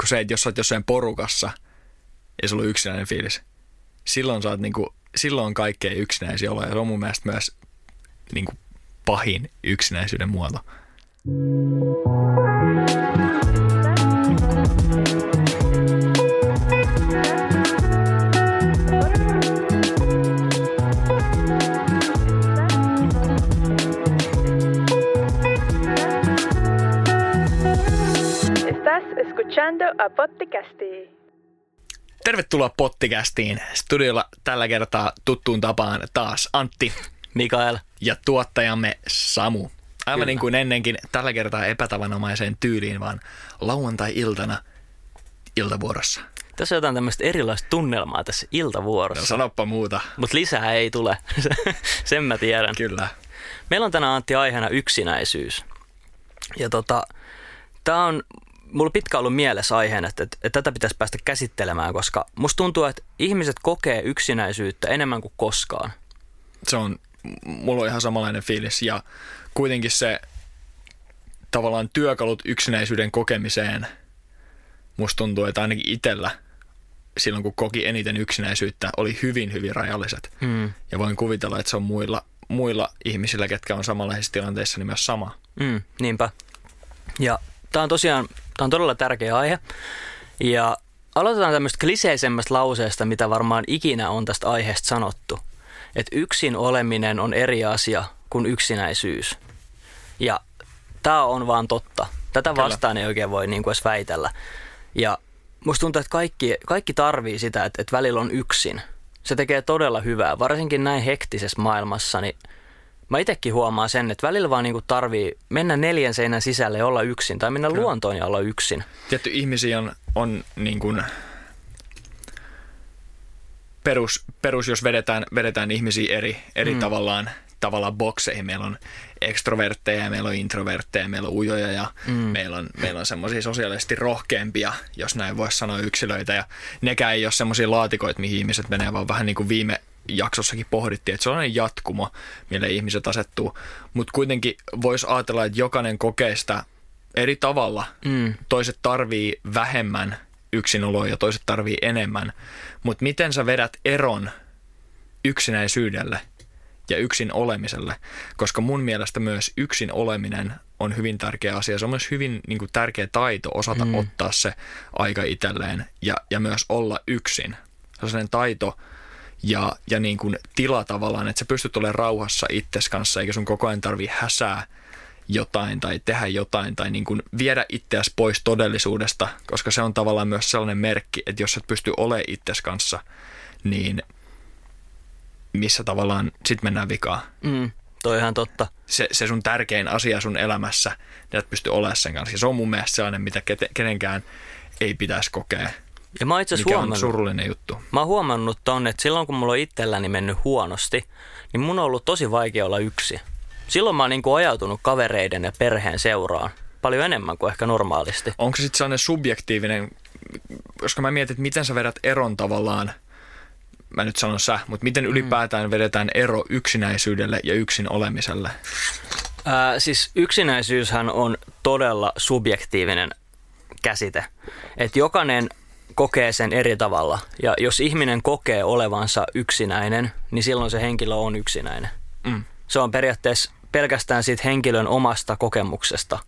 kuin se, että jos sä oot jossain porukassa ja sulla on yksinäinen fiilis. Silloin sä oot niinku, silloin on kaikkein yksinäisiä oloja. Se on mun mielestä myös niinku pahin yksinäisyyden muoto. Escuchando a Potticasti. Tervetuloa Pottikästiin. Studiolla tällä kertaa tuttuun tapaan taas Antti Mikael. ja tuottajamme Samu. Aivan Kyllä. niin kuin ennenkin, tällä kertaa epätavanomaiseen tyyliin, vaan lauantai-iltana iltavuorossa. Tässä on jotain tämmöistä erilaista tunnelmaa tässä No iltavuorossa. sanoppa muuta. Mutta lisää ei tule. Sen mä tiedän. Kyllä. Meillä on tänään Antti aiheena yksinäisyys. Ja tota, tää on mulla pitkä ollut mielessä aiheena, että, että, että tätä pitäisi päästä käsittelemään, koska musta tuntuu, että ihmiset kokee yksinäisyyttä enemmän kuin koskaan. se on, mulla on ihan samanlainen fiilis ja kuitenkin se tavallaan työkalut yksinäisyyden kokemiseen, musta tuntuu, että ainakin itsellä silloin kun koki eniten yksinäisyyttä, oli hyvin, hyvin rajalliset. Mm. Ja voin kuvitella, että se on muilla, muilla ihmisillä, ketkä on samanlaisissa tilanteissa, niin myös sama. Mm, niinpä. Ja tämä on tosiaan, tämä on todella tärkeä aihe. Ja aloitetaan tämmöistä kliseisemmästä lauseesta, mitä varmaan ikinä on tästä aiheesta sanottu. Että yksin oleminen on eri asia kuin yksinäisyys. Ja tämä on vaan totta. Tätä Kyllä. vastaan ei oikein voi niin kuin edes väitellä. Ja musta tuntuu, että kaikki, kaikki tarvii sitä, että, että välillä on yksin. Se tekee todella hyvää, varsinkin näin hektisessä maailmassa, niin Mä itsekin huomaan sen, että välillä vaan niinku tarvii mennä neljän seinän sisälle ja olla yksin tai mennä luontoon ja olla yksin. Tietty ihmisiä on, on niin kuin perus, perus, jos vedetään, vedetään ihmisiä eri, eri mm. tavallaan, tavallaan bokseihin. Meillä on ekstrovertteja, meillä on introvertteja, meillä on ujoja ja mm. meillä on, meillä on semmoisia sosiaalisesti rohkeampia, jos näin voisi sanoa, yksilöitä. Ja nekään ei ole semmoisia laatikoita, mihin ihmiset menee, vaan vähän niin kuin viime jaksossakin pohdittiin, että se on jatkumo, mille ihmiset asettuu. Mutta kuitenkin voisi ajatella, että jokainen kokee sitä eri tavalla. Mm. Toiset tarvii vähemmän yksinoloa ja toiset tarvii enemmän. Mutta miten sä vedät eron yksinäisyydelle ja yksin olemiselle? Koska mun mielestä myös yksin oleminen on hyvin tärkeä asia. Se on myös hyvin niin kuin, tärkeä taito osata mm. ottaa se aika itselleen ja, ja myös olla yksin. Se on sellainen taito ja, ja niin kuin tila tavallaan, että sä pystyt olemaan rauhassa itses kanssa, eikä sun koko ajan tarvii häsää jotain tai tehdä jotain tai niin kuin viedä itseäsi pois todellisuudesta, koska se on tavallaan myös sellainen merkki, että jos et pysty olemaan itses kanssa, niin missä tavallaan sit mennään vikaan. Mm, toi ihan totta. Se, se sun tärkein asia sun elämässä, niin et pysty olemaan sen kanssa. Ja se on mun mielestä sellainen, mitä kenenkään ei pitäisi kokea, Ja mä itse on surullinen juttu. mä oon huomannut ton, että silloin kun mulla on itselläni mennyt huonosti, niin mun on ollut tosi vaikea olla yksi. Silloin mä oon niinku ajautunut kavereiden ja perheen seuraan paljon enemmän kuin ehkä normaalisti. onko se sitten sellainen subjektiivinen, koska mä mietin, että miten sä vedät eron tavallaan, mä nyt sanon sä, mutta miten ylipäätään vedetään ero yksinäisyydelle ja yksin olemiselle? Ää, siis yksinäisyyshän on todella subjektiivinen käsite. Että jokainen kokee sen eri tavalla. Ja jos ihminen kokee olevansa yksinäinen, niin silloin se henkilö on yksinäinen. Mm. Se on periaatteessa pelkästään siitä henkilön omasta kokemuksesta.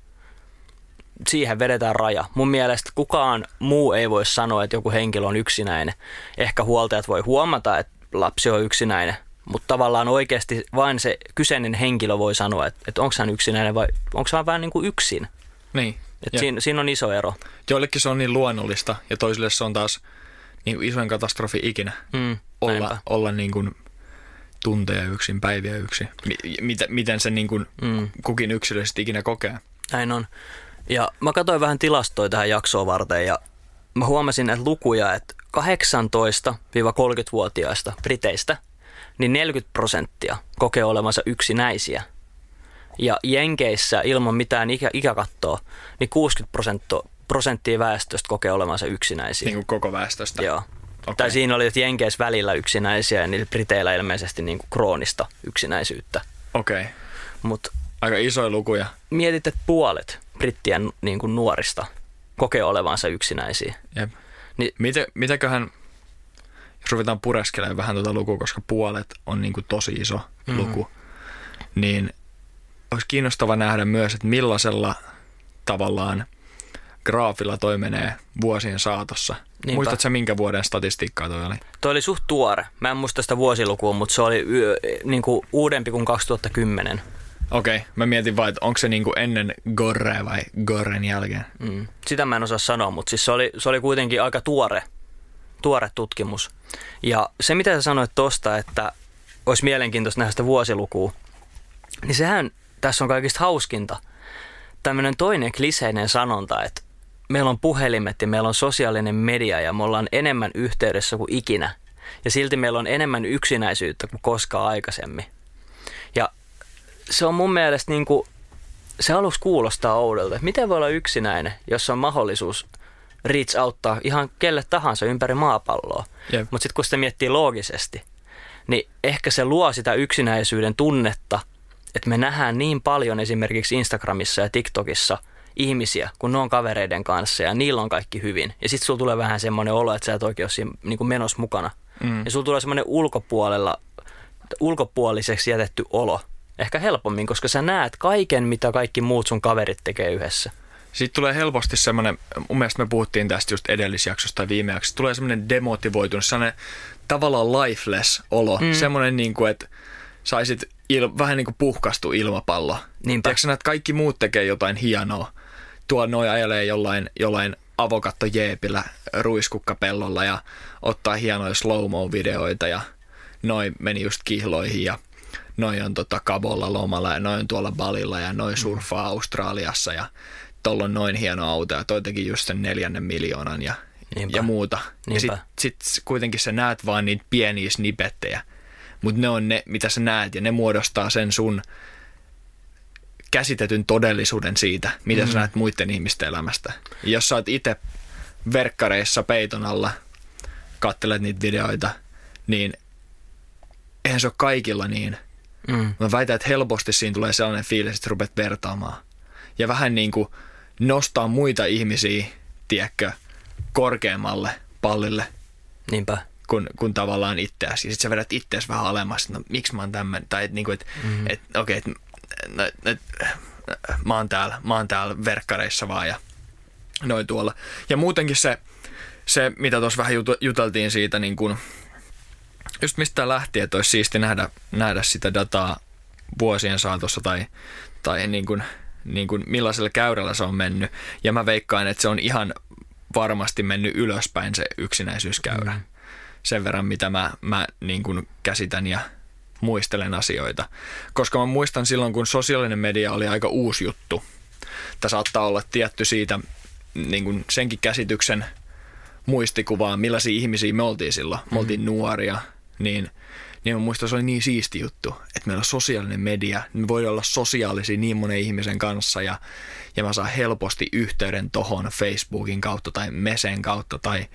Siihen vedetään raja. Mun mielestä kukaan muu ei voi sanoa, että joku henkilö on yksinäinen. Ehkä huoltajat voi huomata, että lapsi on yksinäinen, mutta tavallaan oikeasti vain se kyseinen henkilö voi sanoa, että, että onko hän yksinäinen vai onko hän vähän niin kuin yksin. Niin. Et Ja siinä, siinä on iso ero. Joillekin se on niin luonnollista ja toisille se on taas niin kuin isoin katastrofi ikinä Mm, olla, näinpä. olla niin kuin tunteja yksin, päiviä yksin. Mi- mitä, miten se niin kuin Mm. kukin yksilöllisesti ikinä kokee. Näin on. Ja mä katsoin vähän tilastoja tähän jaksoa varten ja mä huomasin näitä lukuja, että 18-30-vuotiaista Briteistä, niin 40 prosenttia kokee olevansa yksinäisiä. Ja Jenkeissä ilman mitään ikä, ikäkattoa, niin 60 prosenttia, prosenttia väestöstä kokee olevansa yksinäisiä. Niin kuin koko väestöstä. Joo. Okei. Tai siinä oli, että Jenkeissä välillä yksinäisiä ja niillä Briteillä ilmeisesti niin kuin kroonista yksinäisyyttä. Okei. Okay. Mutta Aika isoja lukuja. mietit, että puolet brittien niin kuin nuorista kokee olevansa yksinäisiä. Jep. Niin- Miten, mitäköhän, jos ruvetaan pureskelemaan vähän tuota lukua, koska puolet on niin kuin tosi iso mm. luku, niin olisi kiinnostava nähdä myös, että millaisella tavallaan graafilla toi menee vuosien saatossa. Niinpä. Muistatko sä, minkä vuoden statistiikkaa toi oli? Toi oli suht tuore. Mä en muista sitä vuosilukua, mutta se oli yö, niin kuin uudempi kuin 2010. Okei, okay, mä mietin vaan, että onko se niinku ennen Gorrea vai Gorren jälkeen. Mm. Sitä mä en osaa sanoa, mutta siis se oli, se oli kuitenkin aika tuore, tuore tutkimus. Ja se, mitä sä sanoit tosta, että olisi mielenkiintoista nähdä sitä vuosilukua, niin sehän tässä on kaikista hauskinta. Tämmöinen toinen kliseinen sanonta, että meillä on puhelimet ja meillä on sosiaalinen media ja me ollaan enemmän yhteydessä kuin ikinä. Ja silti meillä on enemmän yksinäisyyttä kuin koskaan aikaisemmin. Ja se on mun mielestä niin kuin, se aluksi kuulostaa oudolta, että miten voi olla yksinäinen, jos on mahdollisuus reach auttaa ihan kelle tahansa ympäri maapalloa. Mutta sitten kun sitä miettii loogisesti, niin ehkä se luo sitä yksinäisyyden tunnetta, että me nähdään niin paljon esimerkiksi Instagramissa ja TikTokissa ihmisiä, kun ne on kavereiden kanssa ja niillä on kaikki hyvin. Ja sitten sulla tulee vähän semmoinen olo, että sä et oikein ole siinä niin kuin menossa mukana. Mm. Ja sulla tulee semmoinen ulkopuolella, ulkopuoliseksi jätetty olo. Ehkä helpommin, koska sä näet kaiken, mitä kaikki muut sun kaverit tekee yhdessä. Sitten tulee helposti semmoinen, mun mielestä me puhuttiin tästä just edellisjaksosta tai viime jaksosta, tulee semmoinen demotivoitunut, semmoinen tavallaan lifeless olo, mm. semmoinen niin kuin, että saisit il, vähän niin kuin puhkastu ilmapallo. Niinpä. Tiedätkö sä, että kaikki muut tekee jotain hienoa. Tuo noin ajelee jollain, jollain avokatto jeepillä ruiskukkapellolla ja ottaa hienoja slow-mo-videoita ja noin meni just kihloihin ja noin on tota Kabolla lomalla ja noin tuolla Balilla ja noin surfaa Australiassa ja tolla on noin hieno auto ja toi teki just sen neljännen miljoonan ja, Niinpä. ja muuta. Ja sit, Niinpä. sit kuitenkin sä näet vaan niitä pieniä snipettejä, mutta ne on ne, mitä sä näet ja ne muodostaa sen sun käsitetyn todellisuuden siitä, mitä mm. sä näet muiden ihmisten elämästä. Ja jos sä oot itse verkkareissa peiton alla, kattelet niitä videoita, niin eihän se ole kaikilla niin. Mm. Mä väitän, että helposti siinä tulee sellainen fiilis, että rupeat vertaamaan. Ja vähän niin kuin nostaa muita ihmisiä, tiedätkö, korkeammalle pallille Niinpä. Kuin, kuin tavallaan itseäsi. Ja sit sä vedät itseäsi vähän alemmas, että no miksi mä oon tämmöinen. Tai että niinku, et, mm. et, okei, okay, et, no, et, mä oon täällä, mä oon täällä verkkareissa vaan ja noin tuolla. Ja muutenkin se, se mitä tuossa vähän juteltiin siitä, niin kun, just mistä lähti, että olisi siisti nähdä, nähdä sitä dataa vuosien saatossa tai, tai niin kuin, niin kuin millaisella käyrällä se on mennyt. Ja mä veikkaan, että se on ihan varmasti mennyt ylöspäin se yksinäisyyskäyrä. Mm. Sen verran, mitä mä, mä niin kuin käsitän ja muistelen asioita. Koska mä muistan silloin, kun sosiaalinen media oli aika uusi juttu. Tämä saattaa olla tietty siitä niin kuin senkin käsityksen muistikuvaa, millaisia ihmisiä me oltiin silloin. Me oltiin nuoria, niin, niin mä muistan, se oli niin siisti juttu, että meillä on sosiaalinen media, me voidaan olla sosiaalisia niin monen ihmisen kanssa ja, ja mä saan helposti yhteyden tohon Facebookin kautta tai Mesen kautta tai,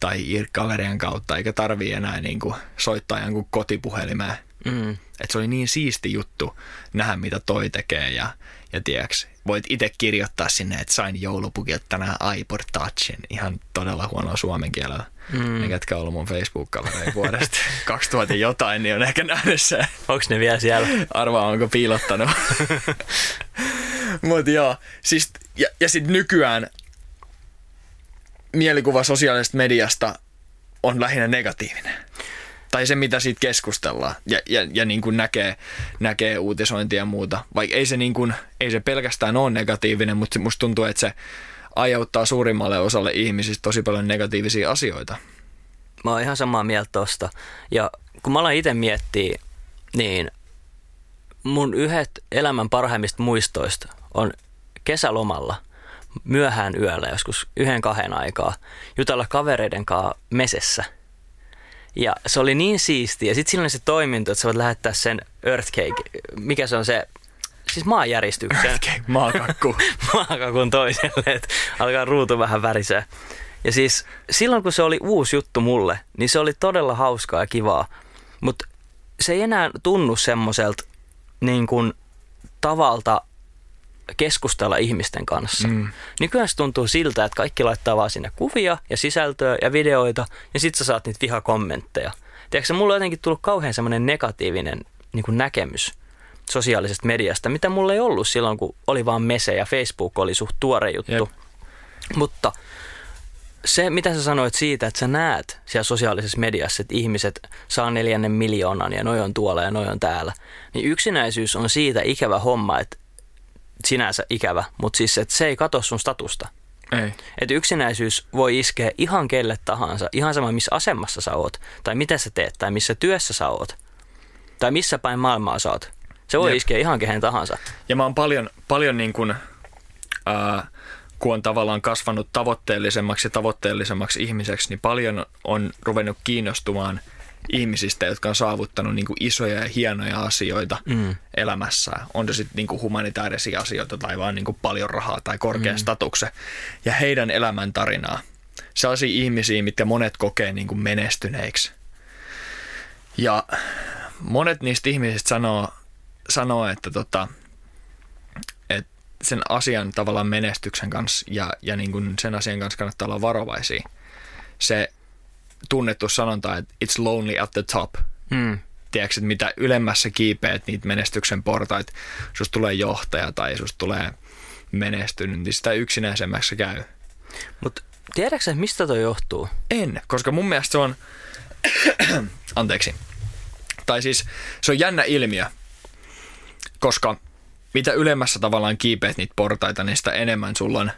tai Irk-galerian kautta, eikä tarvii enää niin kuin soittaa jonkun kotipuhelimeen. Mm. Et se oli niin siisti juttu nähdä, mitä toi tekee ja, ja tiedäks, voit itse kirjoittaa sinne, että sain joulupukilta tänään iPod Touchin ihan todella huonoa suomen kielellä. Mm. Ne, ketkä on ollut mun Facebook-kavereita vuodesta 2000 jotain, niin on ehkä nähnyt se. Onko ne vielä siellä? Arvaa, onko piilottanut. Mutta joo, siis, ja, ja sitten nykyään mielikuva sosiaalisesta mediasta on lähinnä negatiivinen. Tai se, mitä siitä keskustellaan ja, ja, ja niin kuin näkee, näkee uutisointia ja muuta. Vaikka ei se, niin kuin, ei se pelkästään ole negatiivinen, mutta musta tuntuu, että se aiheuttaa suurimmalle osalle ihmisistä tosi paljon negatiivisia asioita. Mä oon ihan samaa mieltä tosta. Ja kun mä alan itse miettiä, niin mun yhdet elämän parhaimmista muistoista on kesälomalla. Myöhään yöllä, joskus yhden kahden aikaa, jutella kavereiden kanssa mesessä. Ja se oli niin siistiä. Ja sitten oli se toiminto, että sä voit lähettää sen earthcake, mikä se on se, siis maanjäristyksen. Maakakku. maakakun toiselle, että alkaa ruutu vähän värisee. Ja siis silloin kun se oli uusi juttu mulle, niin se oli todella hauskaa ja kivaa. Mutta se ei enää tunnu semmoiselta niin kuin tavalta keskustella ihmisten kanssa. Mm. Nykyään se tuntuu siltä, että kaikki laittaa vaan sinne kuvia ja sisältöä ja videoita ja sit sä saat niitä vihakommentteja. Tiedätkö, mulla on jotenkin tullut kauhean semmoinen negatiivinen niin kuin näkemys sosiaalisesta mediasta, mitä mulla ei ollut silloin, kun oli vaan mese ja Facebook oli suht tuore juttu. Jep. Mutta se, mitä sä sanoit siitä, että sä näet siellä sosiaalisessa mediassa, että ihmiset saa neljännen miljoonan ja noi on tuolla ja noi on täällä, niin yksinäisyys on siitä ikävä homma, että sinänsä ikävä, mutta siis että se ei katso sun statusta. Ei. Että yksinäisyys voi iskeä ihan kelle tahansa, ihan sama missä asemassa sä oot, tai mitä sä teet, tai missä työssä sä oot, tai missä päin maailmaa sä oot. Se voi Jep. iskeä ihan kehen tahansa. Ja mä oon paljon, paljon niin kuin, äh, kun on tavallaan kasvanut tavoitteellisemmaksi ja tavoitteellisemmaksi ihmiseksi, niin paljon on ruvennut kiinnostumaan ihmisistä, jotka on saavuttanut niin kuin isoja ja hienoja asioita mm. elämässään. On se sitten niin humanitaarisia asioita tai vaan niin kuin paljon rahaa tai korkean mm. statuksen. Ja heidän elämäntarinaa. Sellaisia ihmisiä, mitkä monet kokee niin kuin menestyneiksi. Ja monet niistä ihmisistä sanoo, sanoo että tota, sen asian tavallaan menestyksen kanssa ja, ja niin kuin sen asian kanssa kannattaa olla varovaisia. Se tunnettu sanonta, että it's lonely at the top. Mm. Tiedätkö, että mitä ylemmässä kiipeät niitä menestyksen portaita, susta tulee johtaja tai susta tulee menestynyt, niin sitä yksinäisemmäksi käy. Mutta tiedätkö mistä toi johtuu? En, koska mun mielestä se on, anteeksi, tai siis se on jännä ilmiö, koska mitä ylemmässä tavallaan kiipeät niitä portaita, niin sitä enemmän sulla on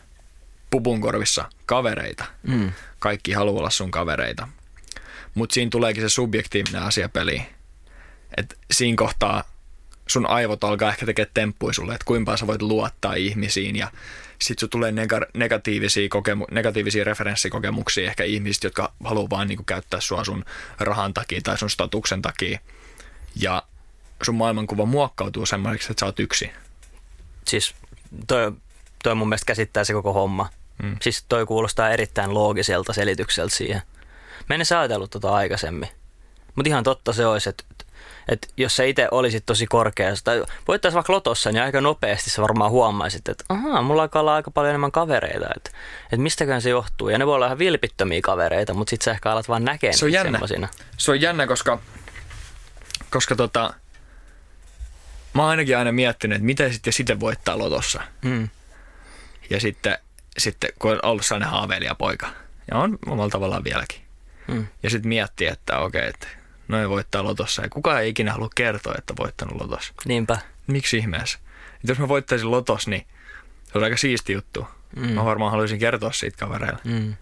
pupunkorvissa kavereita. Mm. Kaikki haluaa olla sun kavereita. Mutta siinä tuleekin se subjektiivinen asia peliin. Että siinä kohtaa sun aivot alkaa ehkä tekemään temppuja sulle, että kuinka sä voit luottaa ihmisiin ja sit sun tulee nega- negatiivisia, kokemu- negatiivisia referenssikokemuksia ehkä ihmisistä, jotka haluaa vaan niinku käyttää sua sun rahan takia tai sun statuksen takia. Ja sun maailmankuva muokkautuu semmoiseksi, että sä oot yksi siis toi, toi mun mielestä käsittää se koko homma. Mm. Siis toi kuulostaa erittäin loogiselta selitykseltä siihen. Mä en ajatellut tota aikaisemmin. Mutta ihan totta se olisi, että et jos sä itse olisit tosi korkeassa, tai voittaisi vaikka lotossa, niin aika nopeasti sä varmaan huomaisit, että ahaa, mulla alkaa olla aika paljon enemmän kavereita, että et mistäkään se johtuu. Ja ne voi olla ihan vilpittömiä kavereita, mutta sit sä ehkä alat vaan näkee se on jännä. Se on jännä, koska, koska tota, mä oon ainakin aina miettinyt, että miten sitten sitten voittaa lotossa. Mm. Ja sitten, sitten, kun on ollut sellainen haaveilija-poika, ja on omalla tavallaan vieläkin. Mm. Ja sitten miettii, että okei, että noin voittaa lotossa. Ja kukaan ei ikinä halua kertoa, että voittanut lotossa. Niinpä. Miksi ihmeessä? Et jos mä voittaisin lotos, niin se on aika siisti juttu. Mm. Mä varmaan haluaisin kertoa siitä kavereille. Mm.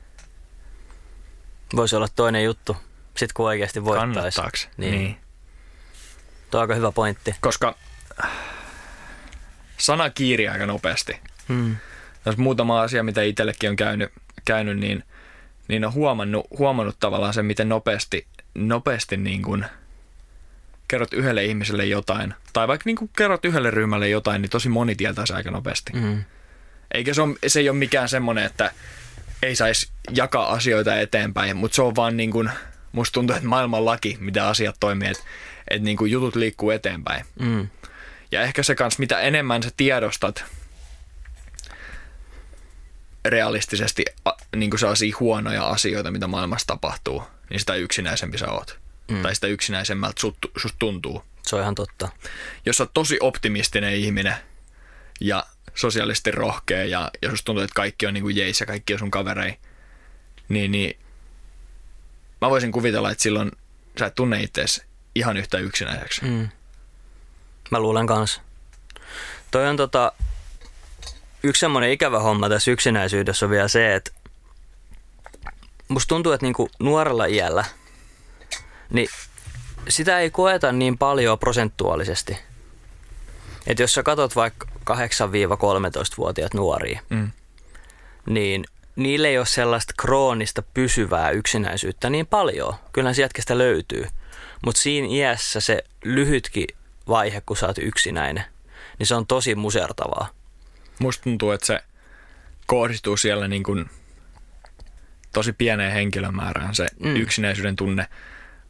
Voisi olla toinen juttu, sit kun oikeasti voittaisi. Kannattaako? Niin. niin. Tuo on aika hyvä pointti. Koska sana kiiri aika nopeasti. Hmm. Jos muutama asia, mitä itsellekin on käynyt, käynyt niin, niin on huomannut, huomannut tavallaan sen, miten nopeasti, nopeasti niin kuin kerrot yhdelle ihmiselle jotain, tai vaikka niin kuin kerrot yhdelle ryhmälle jotain, niin tosi moni tietää se aika nopeasti. Hmm. Eikä se, ole, se ei ole mikään semmoinen, että ei saisi jakaa asioita eteenpäin, mutta se on vaan niin kuin, musta tuntuu, että maailman laki, mitä asiat toimii, että, että niin kuin jutut liikkuu eteenpäin. Mm. Ja ehkä se kanssa, mitä enemmän sä tiedostat realistisesti niin kuin sellaisia huonoja asioita, mitä maailmassa tapahtuu, niin sitä yksinäisempi sä oot. Mm. Tai sitä yksinäisemmältä sut, susta tuntuu. Se on ihan totta. Jos sä oot tosi optimistinen ihminen ja sosiaalisesti rohkea ja jos tuntuu, että kaikki on niin kuin jeis ja kaikki on sun kaverei, niin, niin mä voisin kuvitella, että silloin sä et tunne itseäsi ihan yhtä yksinäiseksi. Mm. Mä luulen kanssa. Toi on tota, yksi semmoinen ikävä homma tässä yksinäisyydessä on vielä se, että musta tuntuu, että niinku nuorella iällä, niin sitä ei koeta niin paljon prosentuaalisesti. Että jos sä katot vaikka 8-13-vuotiaat nuoria, mm. niin niillä ei ole sellaista kroonista pysyvää yksinäisyyttä niin paljon. Kyllähän sieltä sitä löytyy. Mutta siinä iässä se lyhytkin vaihe, kun sä oot yksinäinen, niin se on tosi musertavaa. Musta tuntuu, että se kohdistuu siellä niin kuin tosi pieneen henkilömäärään se mm. yksinäisyyden tunne,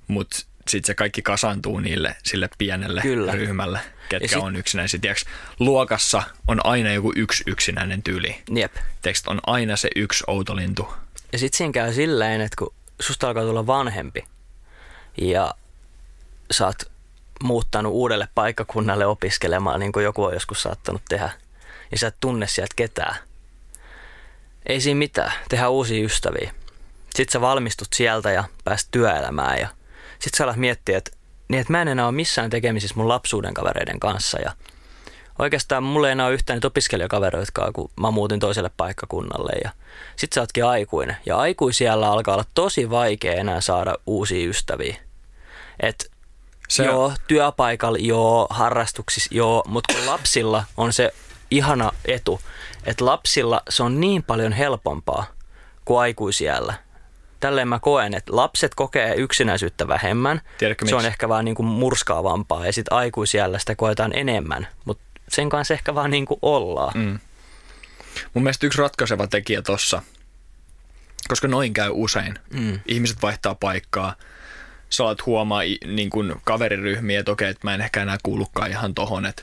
mutta sitten se kaikki kasantuu niille sille pienelle Kyllä. ryhmälle, ketkä sit- on yksinäisiä. Tiedätkö, luokassa on aina joku yksi yksinäinen tyyli. Jep. Tiedätkö, on aina se yksi outolintu. Ja sitten siinä käy silleen, että kun susta alkaa tulla vanhempi ja sä oot muuttanut uudelle paikkakunnalle opiskelemaan, niin kuin joku on joskus saattanut tehdä, ja sä et tunne sieltä ketään. Ei siinä mitään, tehdään uusia ystäviä. Sitten sä valmistut sieltä ja pääst työelämään ja sitten sä alat miettiä, että, niin että mä en enää ole missään tekemisissä mun lapsuuden kavereiden kanssa ja oikeastaan mulla ei enää ole yhtään niitä opiskelijakaveroitkaan, kun mä muutin toiselle paikkakunnalle ja sit sä ootkin aikuinen. Ja aikuisiellä alkaa olla tosi vaikea enää saada uusia ystäviä. Et Se- joo, työpaikalla, joo, harrastuksissa, joo, mutta kun lapsilla on se ihana etu, että lapsilla se on niin paljon helpompaa kuin aikuisiellä. Tälleen mä koen, että lapset kokee yksinäisyyttä vähemmän. Tiedätkö se on miksi? ehkä vaan niin kuin murskaavampaa ja sitten aikuisiellä sitä koetaan enemmän, mutta sen kanssa ehkä vaan niin kuin ollaan. Mm. Mun mielestä yksi ratkaiseva tekijä tossa, koska noin käy usein. Mm. Ihmiset vaihtaa paikkaa. Sä alat huomaa niin kuin kaveriryhmiä, että okei, että mä en ehkä enää kuulukaan ihan tohon, että,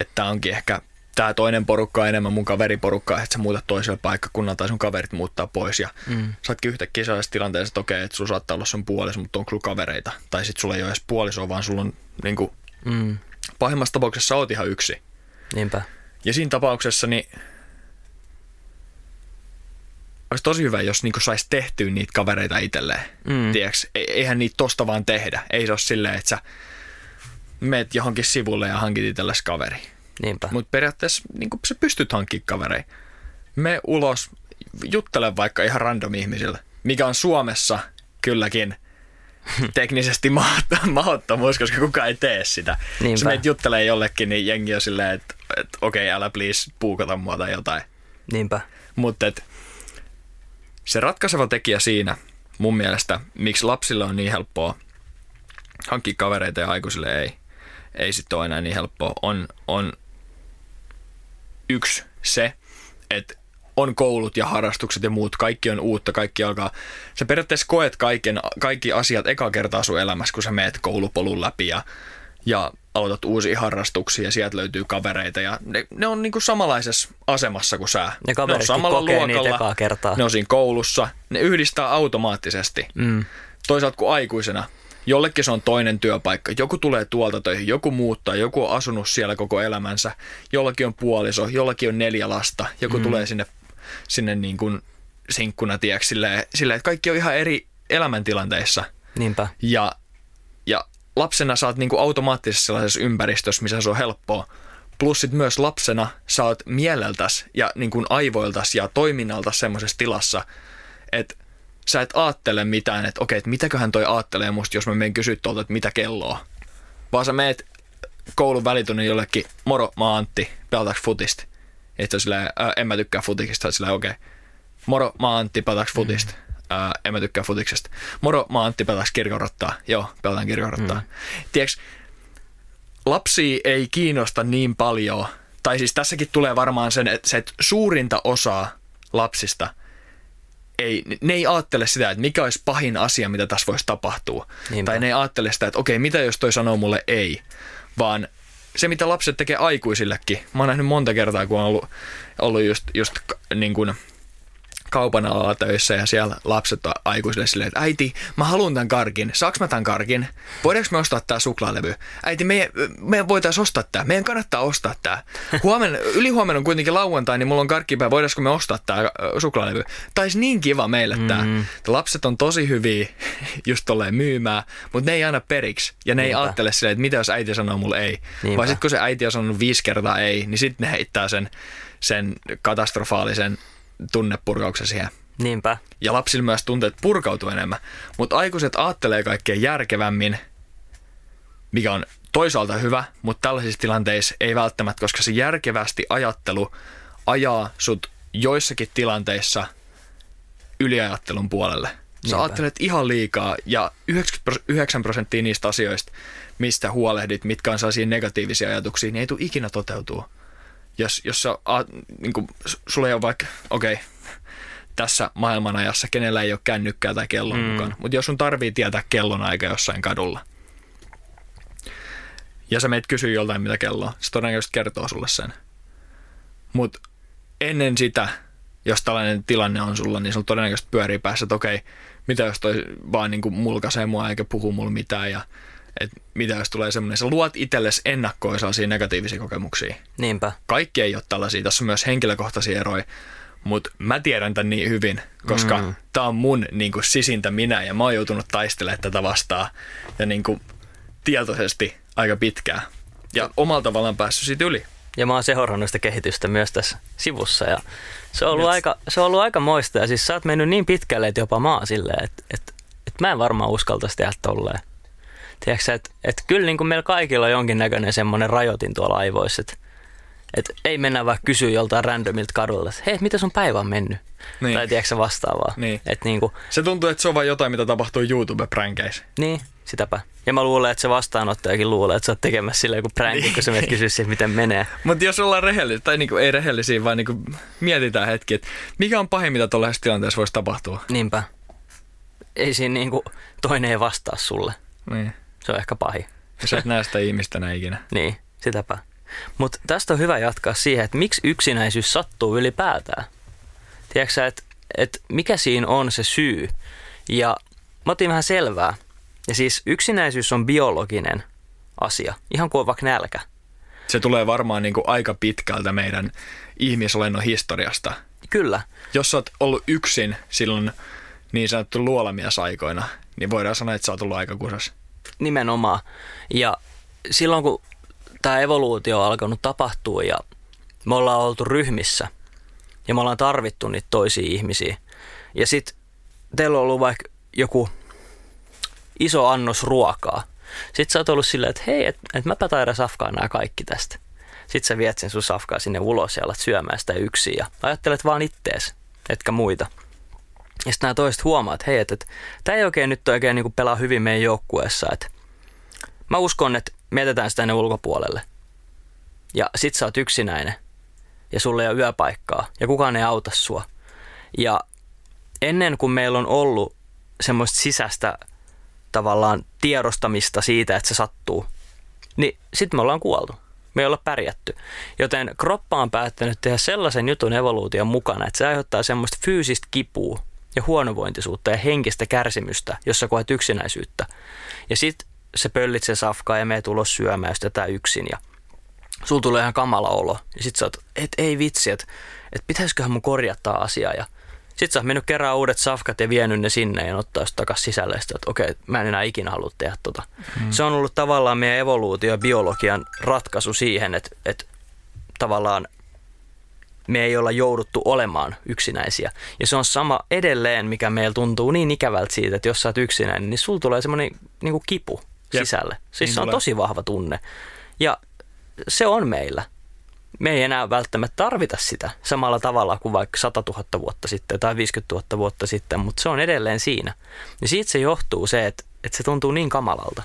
että onkin ehkä tämä toinen porukka on enemmän mun kaveriporukkaa, että sä muutat toiselle paikkakunnalle tai sun kaverit muuttaa pois ja mm. sä ootkin yhtäkkiä sellaisessa tilanteessa, että okei, että sulla saattaa olla sun puoliso, mutta onko sulla kavereita? Tai sitten sulla ei ole edes puolisoa, vaan sulla on niin kuin, Mm. pahimmassa tapauksessa oot ihan yksi. Niinpä. Ja siinä tapauksessa niin olisi tosi hyvä, jos niin saisi tehtyä niitä kavereita itselleen. Mm. E- Eihän niitä tosta vaan tehdä. Ei se ole silleen, että sä meet johonkin sivulle ja hankit itsellesi kaveri. Niinpä. Mutta periaatteessa niin sä pystyt hankkimaan kavereita. Me ulos, juttele vaikka ihan random ihmisille, mikä on Suomessa kylläkin teknisesti mahdot- mahdottomuus, koska kukaan ei tee sitä. Niinpä. Jos meitä juttelee jollekin, niin jengi on silleen, että, että okei, okay, älä please puukata mua tai jotain. Niinpä. Mutta et, se ratkaiseva tekijä siinä, mun mielestä, miksi lapsilla on niin helppoa hankkia kavereita ja aikuisille ei, ei sitten ole enää niin helppoa, on, on yksi se, että on koulut ja harrastukset ja muut, kaikki on uutta, kaikki alkaa. Sä periaatteessa koet kaiken, kaikki asiat eka kertaa sun elämässä, kun sä meet koulupolun läpi ja, ja aloitat uusia harrastuksia ja sieltä löytyy kavereita ja ne, ne on niinku samanlaisessa asemassa kuin sä. Ne kaveritkin on samalla luokalla, ekaa kertaa. Ne on siinä koulussa, ne yhdistää automaattisesti. Mm. Toisaalta kuin aikuisena, jollekin se on toinen työpaikka. Joku tulee tuolta töihin, joku muuttaa, joku on asunut siellä koko elämänsä, jollakin on puoliso, jollakin on neljä lasta, joku mm. tulee sinne, sinne niin kuin sinkkuna, tiedätkö, silleen, silleen, että kaikki on ihan eri elämäntilanteissa. Niinpä. Ja, ja lapsena sä oot niin kuin automaattisesti sellaisessa ympäristössä, missä se on helppoa. Plus sit myös lapsena sä oot mieleltäs ja niin kuin aivoiltas ja toiminnalta semmoisessa tilassa, että sä et aattele mitään, että okei, että mitäköhän toi aattelee musta, jos mä menen kysyä tuolta, että mitä kelloa. Vaan sä meet koulun välitunnin jollekin, moro, mä oon Antti, pelataanko futista? Ja sit on silleen, "Ää, en mä tykkää futikista, silleen, okei. Moro, mä oon Antti, pelataanko futista? Ää, en mä tykkää futiksesta. Moro, mä Antti, pelataanko kirkonrottaa? Joo, pelataan kirkonrottaa. Mm. Tiedätkö, lapsia ei kiinnosta niin paljon, tai siis tässäkin tulee varmaan sen, että, se, että suurinta osaa lapsista ei, ne ei ajattele sitä, että mikä olisi pahin asia, mitä tässä voisi tapahtua. Niinpä. Tai ne ei ajattele sitä, että okei, mitä jos toi sanoo mulle ei, vaan se, mitä lapset tekee aikuisillekin. Mä oon nähnyt monta kertaa, kun on ollut, ollut just, just niin kuin kaupan alalla töissä ja siellä lapset on aikuisille silleen, että äiti, mä haluan tämän karkin. Saaks mä tämän karkin? Voidaanko me ostaa tää suklaalevy? Äiti, me, me voitaisiin ostaa tää. Meidän kannattaa ostaa tää. Huomenna, ylihuomenna on kuitenkin lauantai, niin mulla on karkkipäivä. Voidaanko me ostaa tää ö, suklaalevy? Taisi niin kiva meille tää. Mm. Lapset on tosi hyviä just tolleen myymään, mutta ne ei aina periksi. Ja ne ei Niinpä. ajattele silleen, että mitä jos äiti sanoo mulle ei. Niinpä. Vai sitten kun se äiti on sanonut viisi kertaa ei, niin sitten ne heittää sen, sen katastrofaalisen tunnepurkauksen siihen. Niinpä. Ja lapsilla myös tunteet purkautuu enemmän. Mutta aikuiset ajattelee kaikkea järkevämmin, mikä on toisaalta hyvä, mutta tällaisissa tilanteissa ei välttämättä, koska se järkevästi ajattelu ajaa sut joissakin tilanteissa yliajattelun puolelle. Sä Niinpä. ajattelet ihan liikaa ja 99 prosenttia niistä asioista, mistä huolehdit, mitkä on sellaisia negatiivisia ajatuksia, niin ei tule ikinä toteutua. Jos, jos sä, a, niin kuin, sulla ei ole vaikka, okei, okay, tässä maailmanajassa, kenellä ei ole kännykkää tai kellon mm. mukana, mutta jos sun tarvii tietää kellonaika jossain kadulla, ja sä meet kysyä joltain mitä kello on, se todennäköisesti kertoo sulle sen. Mutta ennen sitä, jos tällainen tilanne on sulla, niin sulla todennäköisesti pyörii päässä, että okei, mitä jos toi vaan niin kuin mulkaisee mua eikä puhu mulle mitään ja et mitä jos tulee semmoinen, sä luot itsellesi ennakkoon sellaisia negatiivisia kokemuksia. Niinpä. Kaikki ei ole tällaisia, tässä on myös henkilökohtaisia eroja, mutta mä tiedän tämän niin hyvin, koska mm. tämä on mun niin kuin, sisintä minä ja mä oon joutunut taistelemaan tätä vastaan ja niin kuin, tietoisesti aika pitkään. Ja omalla tavallaan päässyt siitä yli. Ja mä oon seurannut sitä kehitystä myös tässä sivussa ja se on ollut, Nyt- aika, se on ollut aika moista ja siis sä oot mennyt niin pitkälle, että jopa mä oon silleen, että, että, että mä en varmaan uskaltaisi tehdä tolleen. Tiedätkö että, että kyllä niin kuin meillä kaikilla on jonkinnäköinen semmoinen rajoitin tuolla aivoissa, että, että ei mennä vaikka kysyä joltain randomilta kadulta, että hei, mitä sun päivä on mennyt? Niin. Tai tiedätkö vastaavaa. Niin. Että niin kuin, Se tuntuu, että se on vain jotain, mitä tapahtuu YouTube-pränkeissä. niin, sitäpä. Ja mä luulen, että se vastaanottajakin luulee, että sä oot tekemässä sille joku pränki, kun sä menet kysyä siitä, miten menee. Mutta jos ollaan rehellisiä, tai niinku, ei rehellisiä, vaan niinku, mietitään hetki, että mikä on pahin, mitä tuollaisessa tilanteessa voisi tapahtua. Niinpä. Ei siinä niinku toinen ei vastaa sulle. Niin. Se on ehkä pahi. Sä et näe sitä ihmistä enää ikinä. Niin, sitäpä. Mutta tästä on hyvä jatkaa siihen, että miksi yksinäisyys sattuu ylipäätään. Tiedätkö että et mikä siinä on se syy? Ja mä otin vähän selvää. Ja siis yksinäisyys on biologinen asia, ihan kuin vaikka nälkä. Se tulee varmaan niinku aika pitkältä meidän ihmisolennon historiasta. Kyllä, Jos sä oot ollut yksin silloin niin sanottu luolamiesaikoina, niin voidaan sanoa, että sä oot ollut aika kusas. Nimenomaan. Ja silloin kun tämä evoluutio on alkanut tapahtua ja me ollaan oltu ryhmissä ja me ollaan tarvittu niitä toisia ihmisiä. Ja sitten teillä on ollut vaikka joku iso annos ruokaa. Sitten sä oot ollut silleen, että hei, että et mäpä taidan safkaa nämä kaikki tästä. Sitten sä viet sen sun safkaa sinne ulos ja alat syömään sitä yksin ja ajattelet vaan ittees, etkä muita. Ja sitten nämä toiset huomaa, että hei, että, että tämä ei oikein nyt oikein niin pelaa hyvin meidän joukkueessa. Että mä uskon, että me jätetään sitä tänne ulkopuolelle. Ja sit sä oot yksinäinen ja sulle ei ole yöpaikkaa ja kukaan ei auta sua. Ja ennen kuin meillä on ollut semmoista sisäistä tavallaan tiedostamista siitä, että se sattuu, niin sitten me ollaan kuoltu. Me ei olla pärjätty. Joten kroppa on päättänyt tehdä sellaisen jutun evoluution mukana, että se aiheuttaa semmoista fyysistä kipua ja huonovointisuutta ja henkistä kärsimystä, jos sä koet yksinäisyyttä. Ja sit se pöllit se safkaa ja me tulos syömään jos tätä yksin ja sulla tulee ihan kamala olo. Ja sit sä oot, et ei vitsi, että et pitäisiköhän mun korjattaa asiaa ja sit sä oot mennyt kerran uudet safkat ja vienyt ne sinne ja ottaa sitä takas sisälle ja sit oot, okei, mä en enää ikinä halua tehdä tota. Mm. Se on ollut tavallaan meidän evoluutio ja biologian ratkaisu siihen, että, että tavallaan me ei olla jouduttu olemaan yksinäisiä. Ja se on sama edelleen, mikä meillä tuntuu niin ikävältä siitä, että jos sä oot yksinäinen, niin sulla tulee semmoinen niin kuin kipu Jep. sisälle. Siis Niin se on tulee. tosi vahva tunne. Ja se on meillä. Me ei enää välttämättä tarvita sitä samalla tavalla kuin vaikka 100 000 vuotta sitten tai 50 000 vuotta sitten, mutta se on edelleen siinä. Ja siitä se johtuu se, että, että se tuntuu niin kamalalta.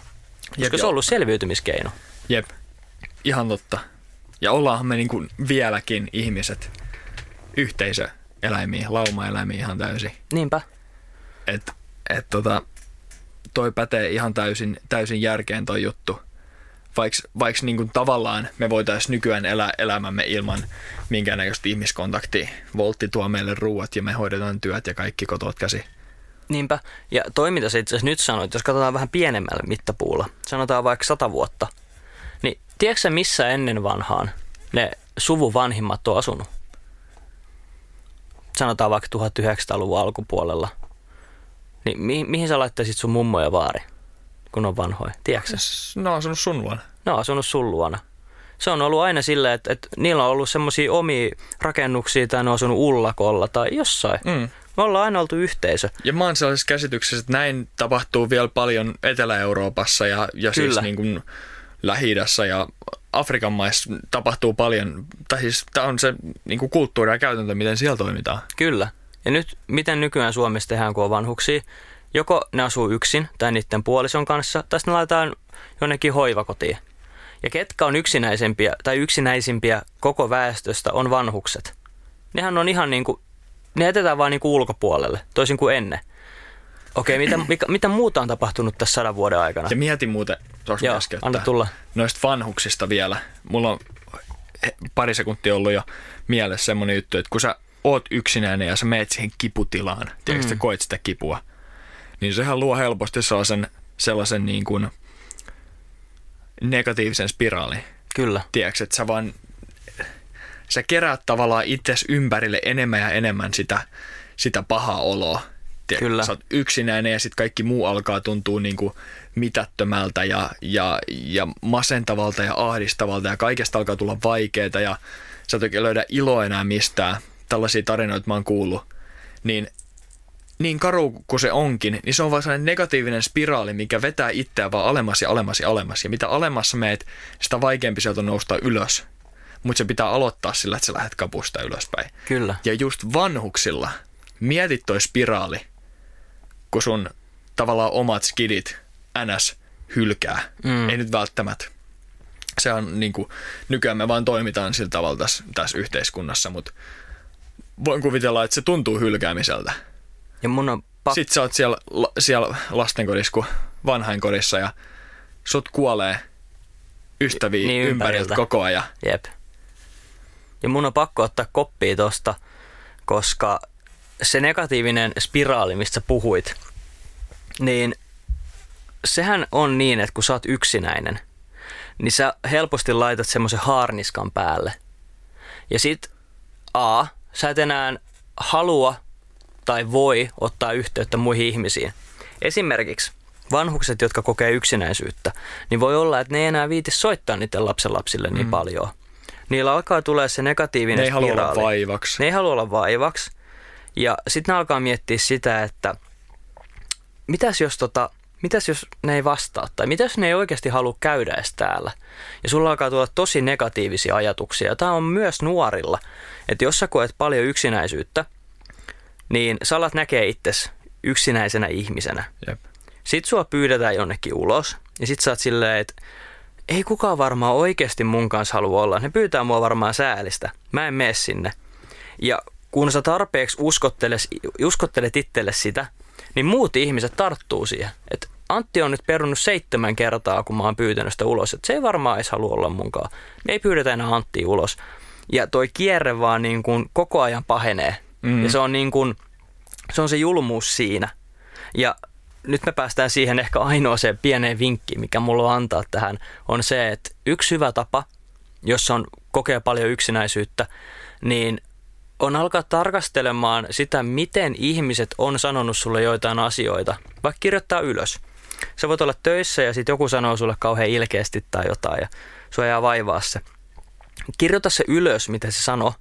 Koska Jep, se on ollut selviytymiskeino. Jep, ihan totta. Ja ollaanhan me niinku vieläkin ihmiset yhteisöeläimiä, laumaeläimiä ihan täysin. Niinpä. Et, et tota, toi pätee ihan täysin, täysin järkeen toi juttu. Vaikka vaiks niinku tavallaan me voitaisiin nykyään elää elämämme ilman minkäännäköistä ihmiskontaktia. Voltti tuo meille ruuat ja me hoidetaan työt ja kaikki kotot käsi. Niinpä. Ja toi, mitä sä itse asiassa nyt sanoit, jos katsotaan vähän pienemmällä mittapuulla, sanotaan vaikka sata vuotta, niin tiedätkö sä missä ennen vanhaan ne suvun vanhimmat on asunut? Sanotaan vaikka 1900-luvun alkupuolella. Niin mi- mihin sä laittaisit sun mummo ja vaari, kun on vanhoja? Tiedätkö sä? No on asunut sun luona. Ne on asunut sun luona. Se on ollut aina silleen, että, että niillä on ollut semmoisia omia rakennuksia tai ne on asunut ullakolla tai jossain. Mm. Me ollaan aina oltu yhteisö. Ja mä oon sellaisessa käsityksessä, että näin tapahtuu vielä paljon Etelä-Euroopassa ja, ja siis Kyllä. niin kuin lähi ja Afrikan maissa tapahtuu paljon, tai siis tämä on se niin kuin kulttuuri ja käytäntö, miten siellä toimitaan. Kyllä. Ja nyt, miten nykyään Suomessa tehdään, kun on vanhuksia? Joko ne asuu yksin tai niiden puolison kanssa, tai sitten ne laitetaan jonnekin hoivakotiin. Ja ketkä on yksinäisempiä tai yksinäisimpiä koko väestöstä on vanhukset. Nehän on ihan niin kuin, ne jätetään vaan niin kuin ulkopuolelle, toisin kuin ennen. Okei, mitä, mikä, mitä muuta on tapahtunut tässä sadan vuoden aikana? Ja mietin muuten, saanko Joo, anna tulla. noista vanhuksista vielä. Mulla on pari sekuntia ollut jo mielessä semmoinen juttu, että kun sä oot yksinäinen ja sä meet siihen kiputilaan, tiedätkö, mm. sä koet sitä kipua, niin sehän luo helposti sellaisen, sellaisen niin kuin negatiivisen spiraalin. Kyllä. Tiedätkö, että sä vaan, sä keräät tavallaan itses ympärille enemmän ja enemmän sitä, sitä pahaa oloa. Tiedätkö, Kyllä. Sä oot yksinäinen ja sitten kaikki muu alkaa tuntua niin kuin mitättömältä ja, ja, ja masentavalta ja ahdistavalta ja kaikesta alkaa tulla vaikeaa ja sä et oikein löydä iloa enää mistään. Tällaisia tarinoita mä oon kuullut. Niin niin karu kuin se onkin, niin se on vaan sellainen negatiivinen spiraali, mikä vetää itseään vaan alemmas ja alemmas ja alemmas. Ja mitä alemmassa meet, sitä vaikeampi sieltä on nousta ylös. Mutta se pitää aloittaa sillä, että sä lähdet kapusta ylöspäin. Kyllä. Ja just vanhuksilla, mietit toi spiraali, kun sun tavallaan omat skidit ns. hylkää. Mm. Ei nyt välttämättä. Se on niin kuin, nykyään me vaan toimitaan sillä tavalla tässä, tässä yhteiskunnassa, mutta voin kuvitella, että se tuntuu hylkäämiseltä. Ja mun on pakko... Sitten sä oot siellä, siellä lastenkodissa kuin vanhainkodissa ja sut kuolee ystäviä Niin, niin ympäriltä. koko ajan. Jep. Ja mun on pakko ottaa koppia tosta, koska se negatiivinen spiraali, mistä puhuit, niin sehän on niin, että kun sä oot yksinäinen, niin sä helposti laitat semmoisen haarniskan päälle. Ja sit A, sä et enää halua tai voi ottaa yhteyttä muihin ihmisiin. Esimerkiksi vanhukset, jotka kokee yksinäisyyttä, niin voi olla, että ne ei enää viiti soittaa niiden lapsenlapsille niin mm. paljon. Niillä alkaa tulee se negatiivinen Ne ei halua olla spiraali. vaivaksi. Ne ei halua olla vaivaksi. Ja sitten ne alkaa miettiä sitä, että mitäs jos, tota, mitäs jos ne ei vastaa tai mitäs ne ei oikeasti halua käydä edes täällä. Ja sulla alkaa tulla tosi negatiivisia ajatuksia. Tämä on myös nuorilla. Että jos sä koet paljon yksinäisyyttä, niin sä alat näkee itsesi yksinäisenä ihmisenä. Jep. Sitten sua pyydetään jonnekin ulos ja sit sä oot silleen, että ei kukaan varmaan oikeasti mun kanssa halua olla. Ne pyytää mua varmaan säälistä. Mä en mene sinne. Ja kun sä tarpeeksi uskotteles, uskottelet itselle sitä, niin muut ihmiset tarttuu siihen. Et Antti on nyt perunut seitsemän kertaa, kun mä oon pyytänyt sitä ulos. Et se ei varmaan edes halua olla munkaan. Me ei pyydetä enää Anttia ulos. Ja toi kierre vaan niin kuin koko ajan pahenee. Mm. Ja se on niin kuin, se on se julmuus siinä. Ja nyt me päästään siihen ehkä ainoaseen pieneen vinkkiin, mikä mulla on antaa tähän, on se, että yksi hyvä tapa, jos on kokee paljon yksinäisyyttä, niin on alkaa tarkastelemaan sitä, miten ihmiset on sanonut sulle joitain asioita, vaikka kirjoittaa ylös. Sä voit olla töissä ja sitten joku sanoo sulle kauhean ilkeästi tai jotain ja sua jää vaivaa se. Kirjoita se ylös, mitä se sanoo,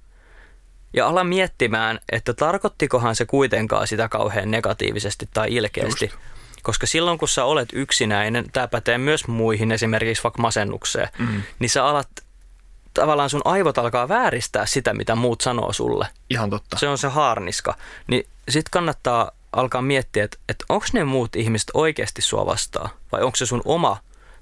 ja ala miettimään, että tarkoittikohan se kuitenkaan sitä kauhean negatiivisesti tai ilkeästi. Just. Koska silloin kun sä olet yksinäinen, tämä pätee myös muihin, esimerkiksi vaikka masennukseen, mm. niin sä alat, tavallaan sun aivot alkaa vääristää sitä, mitä muut sanoo sulle. Ihan totta. Se on se haarniska. Niin sit kannattaa alkaa miettiä, että, että onko ne muut ihmiset oikeasti sua vastaan, vai onko se sun oma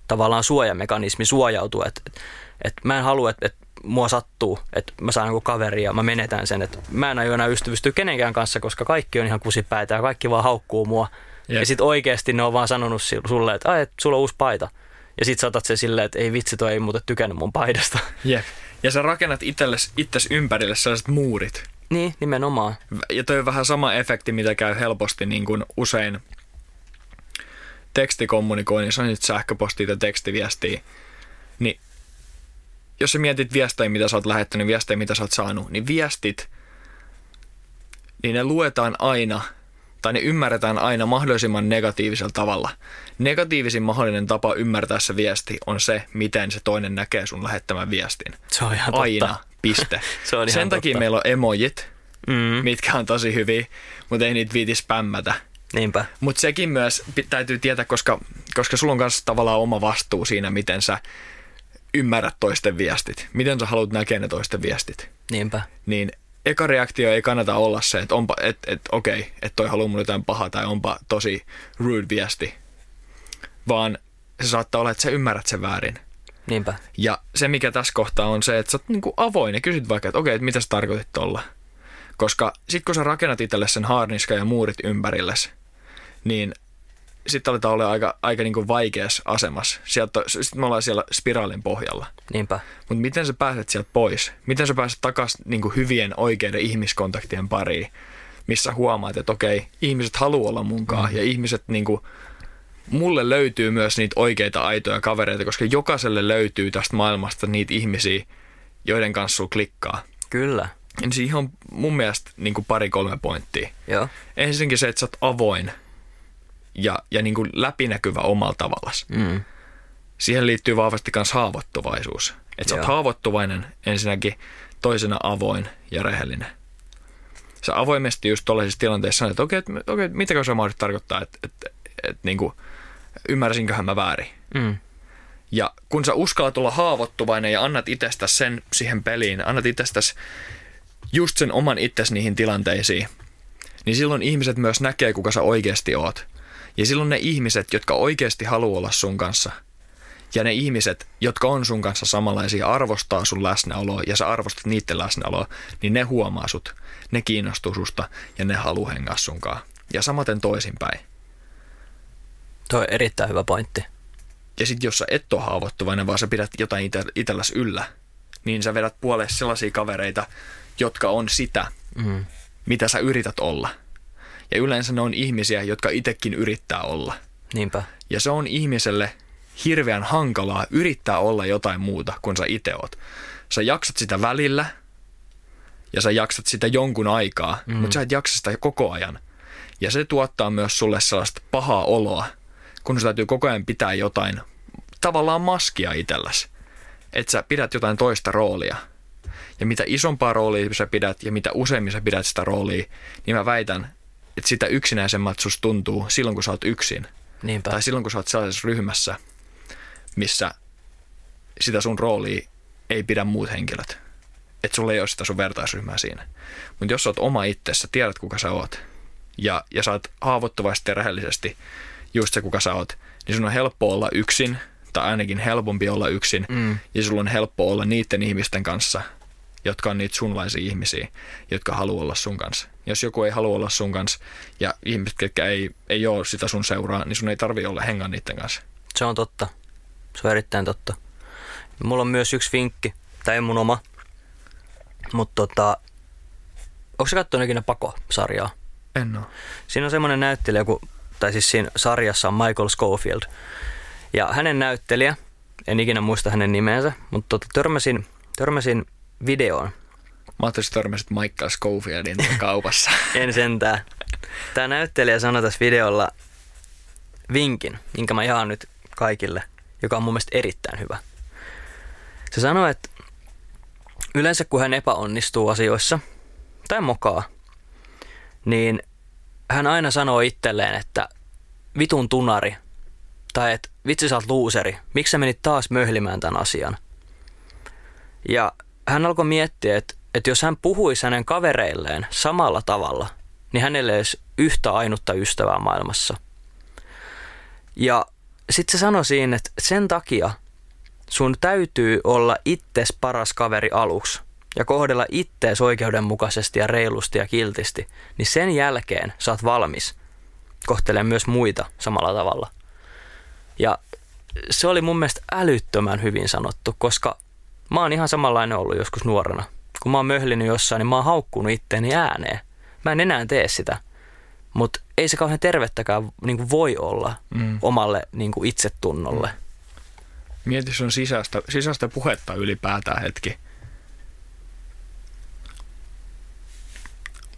tavallaan suojamekanismi suojautua, että, että, että mä en halua, että, että mua sattuu, että mä saan joku kaveri ja mä menetän sen, että mä en aio enää ystävystyä kenenkään kanssa, koska kaikki on ihan kusipäitä ja kaikki vaan haukkuu mua. Jep. Ja sitten oikeasti ne on vaan sanonut sulle, että ai, että sulla on uusi paita. Ja sit saatat se silleen, että ei vitsi, toi ei muuten tykännyt mun paidasta. Jep. Ja sä rakennat itsellesi, itses ympärille sellaiset muurit. Niin, nimenomaan. Ja toi on vähän sama efekti, mitä käy helposti niin kuin usein tekstikommunikoinnissa, on sitten sähköpostia tai tekstiviestiä. Niin jos sä mietit viestejä, mitä sä oot lähettänyt, viestejä, mitä sä oot saanut, niin viestit, niin ne luetaan aina, tai ne ymmärretään aina mahdollisimman negatiivisella tavalla. Negatiivisin mahdollinen tapa ymmärtää se viesti on se, miten se toinen näkee sun lähettämän viestin. Se on ihan totta. Aina, piste. se on ihan Sen takia totta. meillä on emojit, Mm. mitkä on tosi hyviä, mutta ei niitä viiti spämmätä. Niinpä. Mutta sekin myös täytyy tietää, koska, koska sulla on myös tavallaan oma vastuu siinä, miten sä ymmärrät toisten viestit, miten sä haluat näkeä ne toisten viestit, Niinpä. niin eka reaktio ei kannata olla se, että onpa, et, et, okei, että toi haluaa mulle jotain pahaa tai onpa tosi rude viesti, vaan se saattaa olla, että sä ymmärrät sen väärin. Niinpä. Ja se, mikä tässä kohtaa on se, että sä oot niinku avoin ja kysyt vaikka, että okei, että mitä sä tarkoitit tuolla. Koska sit kun sä rakennat itselle sen haarniska ja muurit ympärilles, niin sitten aletaan olla aika, aika niinku vaikeassa asemassa. Sitten me ollaan siellä spiraalin pohjalla. Niinpä. Mutta miten sä pääset sieltä pois? Miten sä pääset takaisin niinku hyvien oikeiden ihmiskontaktien pariin, missä huomaat, että okei, ihmiset haluaa olla munkaan mm. ja ihmiset niinku, mulle löytyy myös niitä oikeita aitoja kavereita, koska jokaiselle löytyy tästä maailmasta niitä ihmisiä, joiden kanssa sulla klikkaa. Kyllä. Siihen on mun mielestä niin kuin pari-kolme pointtia. Joo. Ensinnäkin se, että sä oot avoin ja, ja niin kuin läpinäkyvä omalla tavallas. Mm. Siihen liittyy vahvasti myös haavoittuvaisuus. Että sä oot haavoittuvainen ensinnäkin, toisena avoin ja rehellinen. Sä avoimesti just tuollaisissa tilanteissa sanot, että okei, että, okei, että mitäkö se mahdollisesti tarkoittaa, että, että, että niin kuin, ymmärsinköhän mä väärin. Mm. Ja kun sä uskallat olla haavoittuvainen ja annat itsestäsi sen siihen peliin, annat itsestäsi just sen oman itsesi niihin tilanteisiin, niin silloin ihmiset myös näkee, kuka sä oikeasti oot. Ja silloin ne ihmiset, jotka oikeasti haluaa olla sun kanssa, ja ne ihmiset, jotka on sun kanssa samanlaisia, arvostaa sun läsnäoloa ja sä arvostat niiden läsnäoloa, niin ne huomaa sut, ne kiinnostuu susta ja ne haluaa hengaa sunkaan. Ja samaten toisinpäin. Tuo on erittäin hyvä pointti. Ja sitten jos sä et ole haavoittuvainen, vaan sä pidät jotain ite- itelläs yllä, niin sä vedät puolelle sellaisia kavereita, jotka on sitä, Mm. mitä sä yrität olla. Ja yleensä ne on ihmisiä, jotka itekin yrittää olla. Niinpä. Ja se on ihmiselle hirveän hankalaa yrittää olla jotain muuta kuin sä itse oot. Sä jaksat sitä välillä ja sä jaksat sitä jonkun aikaa, mm. mutta sä et jaksa sitä koko ajan. Ja se tuottaa myös sulle sellaista pahaa oloa, kun sun täytyy koko ajan pitää jotain tavallaan maskia itselläsi. Että sä pidät jotain toista roolia. Ja mitä isompaa roolia sä pidät ja mitä useammin sä pidät sitä roolia, niin mä väitän, että sitä yksinäisemmät susta tuntuu silloin, kun sä oot yksin. Niinpä. Tai silloin, kun sä oot sellaisessa ryhmässä, missä sitä sun roolia ei pidä muut henkilöt. Että sulla ei ole sitä sun vertaisryhmää siinä. Mutta jos sä oot oma itsessä, tiedät kuka sä oot, ja, ja sä oot haavoittuvasti ja rehellisesti just se kuka sä oot, niin sun on helppo olla yksin, tai ainakin helpompi olla yksin, Mm. ja sulla on helppo olla niiden ihmisten kanssa, jotka on niitä sunlaisia ihmisiä, jotka haluaa olla sun kanssa. Jos joku ei halua olla sun kanssa, ja ihmiset, ketkä ei, ei ole sitä sun seuraa, niin sun ei tarvi olla hengaa niiden kanssa. Se on totta. Se on erittäin totta. Mulla on myös yksi vinkki. Ei mun oma. Mutta tota, onko sä katsonut ikinä Pako-sarjaa? En ole. Siinä on semmoinen näyttelijä, kun, tai siis siinä sarjassa on Michael Schofield. Ja hänen näyttelijä, en ikinä muista hänen nimensä, mutta tota, törmäsin, törmäsin videoon. Mä törmäsit Michael Schofieldin kaupassa. En sentään. Tämä näyttelijä sanoi tässä videolla vinkin, minkä mä jaan nyt kaikille, joka on mun mielestä erittäin hyvä. Se sanoi, että yleensä kun hän epäonnistuu asioissa tai mokaa, niin hän aina sanoo itselleen, että vitun tunari tai että vitsi sä oot luuseri, miksi sä menit taas möhlimään tämän asian. Ja hän alkoi miettiä, että, että jos hän puhuisi hänen kavereilleen samalla tavalla, niin hänelle ei olisi yhtä ainutta ystävää maailmassa. Ja sitten se sanoi siinä, että sen takia sun täytyy olla itses paras kaveri aluksi ja kohdella ittees oikeudenmukaisesti ja reilusti ja kiltisti, niin sen jälkeen sä oot valmis kohtelemaan myös muita samalla tavalla. Ja se oli mun mielestä älyttömän hyvin sanottu, koska mä oon ihan samanlainen ollut joskus nuorena. Kun mä oon möhlinyt jossain, niin mä oon haukkunut itteeni ääneen. Mä en enää tee sitä. Mutta ei se kauhean tervettäkään niin kuin voi olla Mm. omalle niin kuin itsetunnolle. Mieti sun sisäistä, sisäistä puhetta ylipäätään hetki.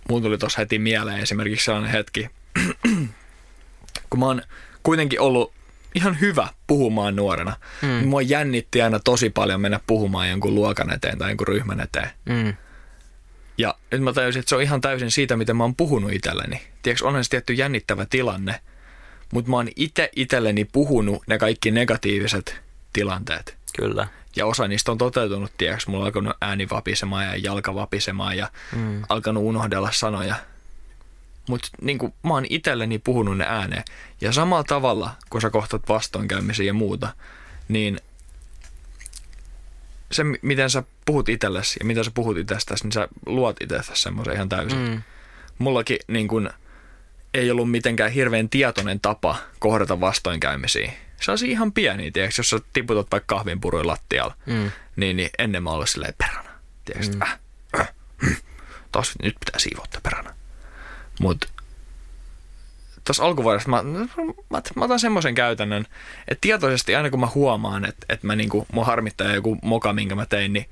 Mulla tuli tuossa heti mieleen esimerkiksi sellainen hetki, kun mä oon kuitenkin ollut ihan hyvä puhumaan nuorena. Mm. Mua jännitti aina tosi paljon mennä puhumaan jonkun luokan eteen tai jonkun ryhmän eteen. Mm. Ja nyt mä tajusin, että se on ihan täysin siitä, miten mä oon puhunut itselleni. Tiedätkö, onhan se tietty jännittävä tilanne, mutta mä oon itse itselleni puhunut ne kaikki negatiiviset tilanteet. Kyllä. Ja osa niistä on toteutunut, tiedäks, mulla on alkanut ääni vapisemaan ja jalka vapisemaan ja mm. alkanut unohdella sanoja. Mutta niin mä oon itselleni puhunut ne ääneen. Ja samalla tavalla, kun sä kohtat vastoinkäymisiä ja muuta, niin se, miten sä puhut itsellesi ja mitä sä puhut itsestäsi, niin sä luot itsestäsi semmoisen ihan täysin. Mm. Mullakin niin kun, ei ollut mitenkään hirveän tietoinen tapa kohdata vastoinkäymisiä. Se on ihan pieni, tiedätkö, jos sä tiputat vaikka kahvinpuruja lattialla, mm. niin, niin ennen mä olin silleen perana. Tiedätkö, mm. äh, äh, äh, taas nyt pitää siivottaa perana. Mutta tuossa alkuvuodessa mä, mä, mä otan semmoisen käytännön, että tietoisesti aina kun mä huomaan, että, että mä niinku, mua harmittaa joku moka, minkä mä tein, niin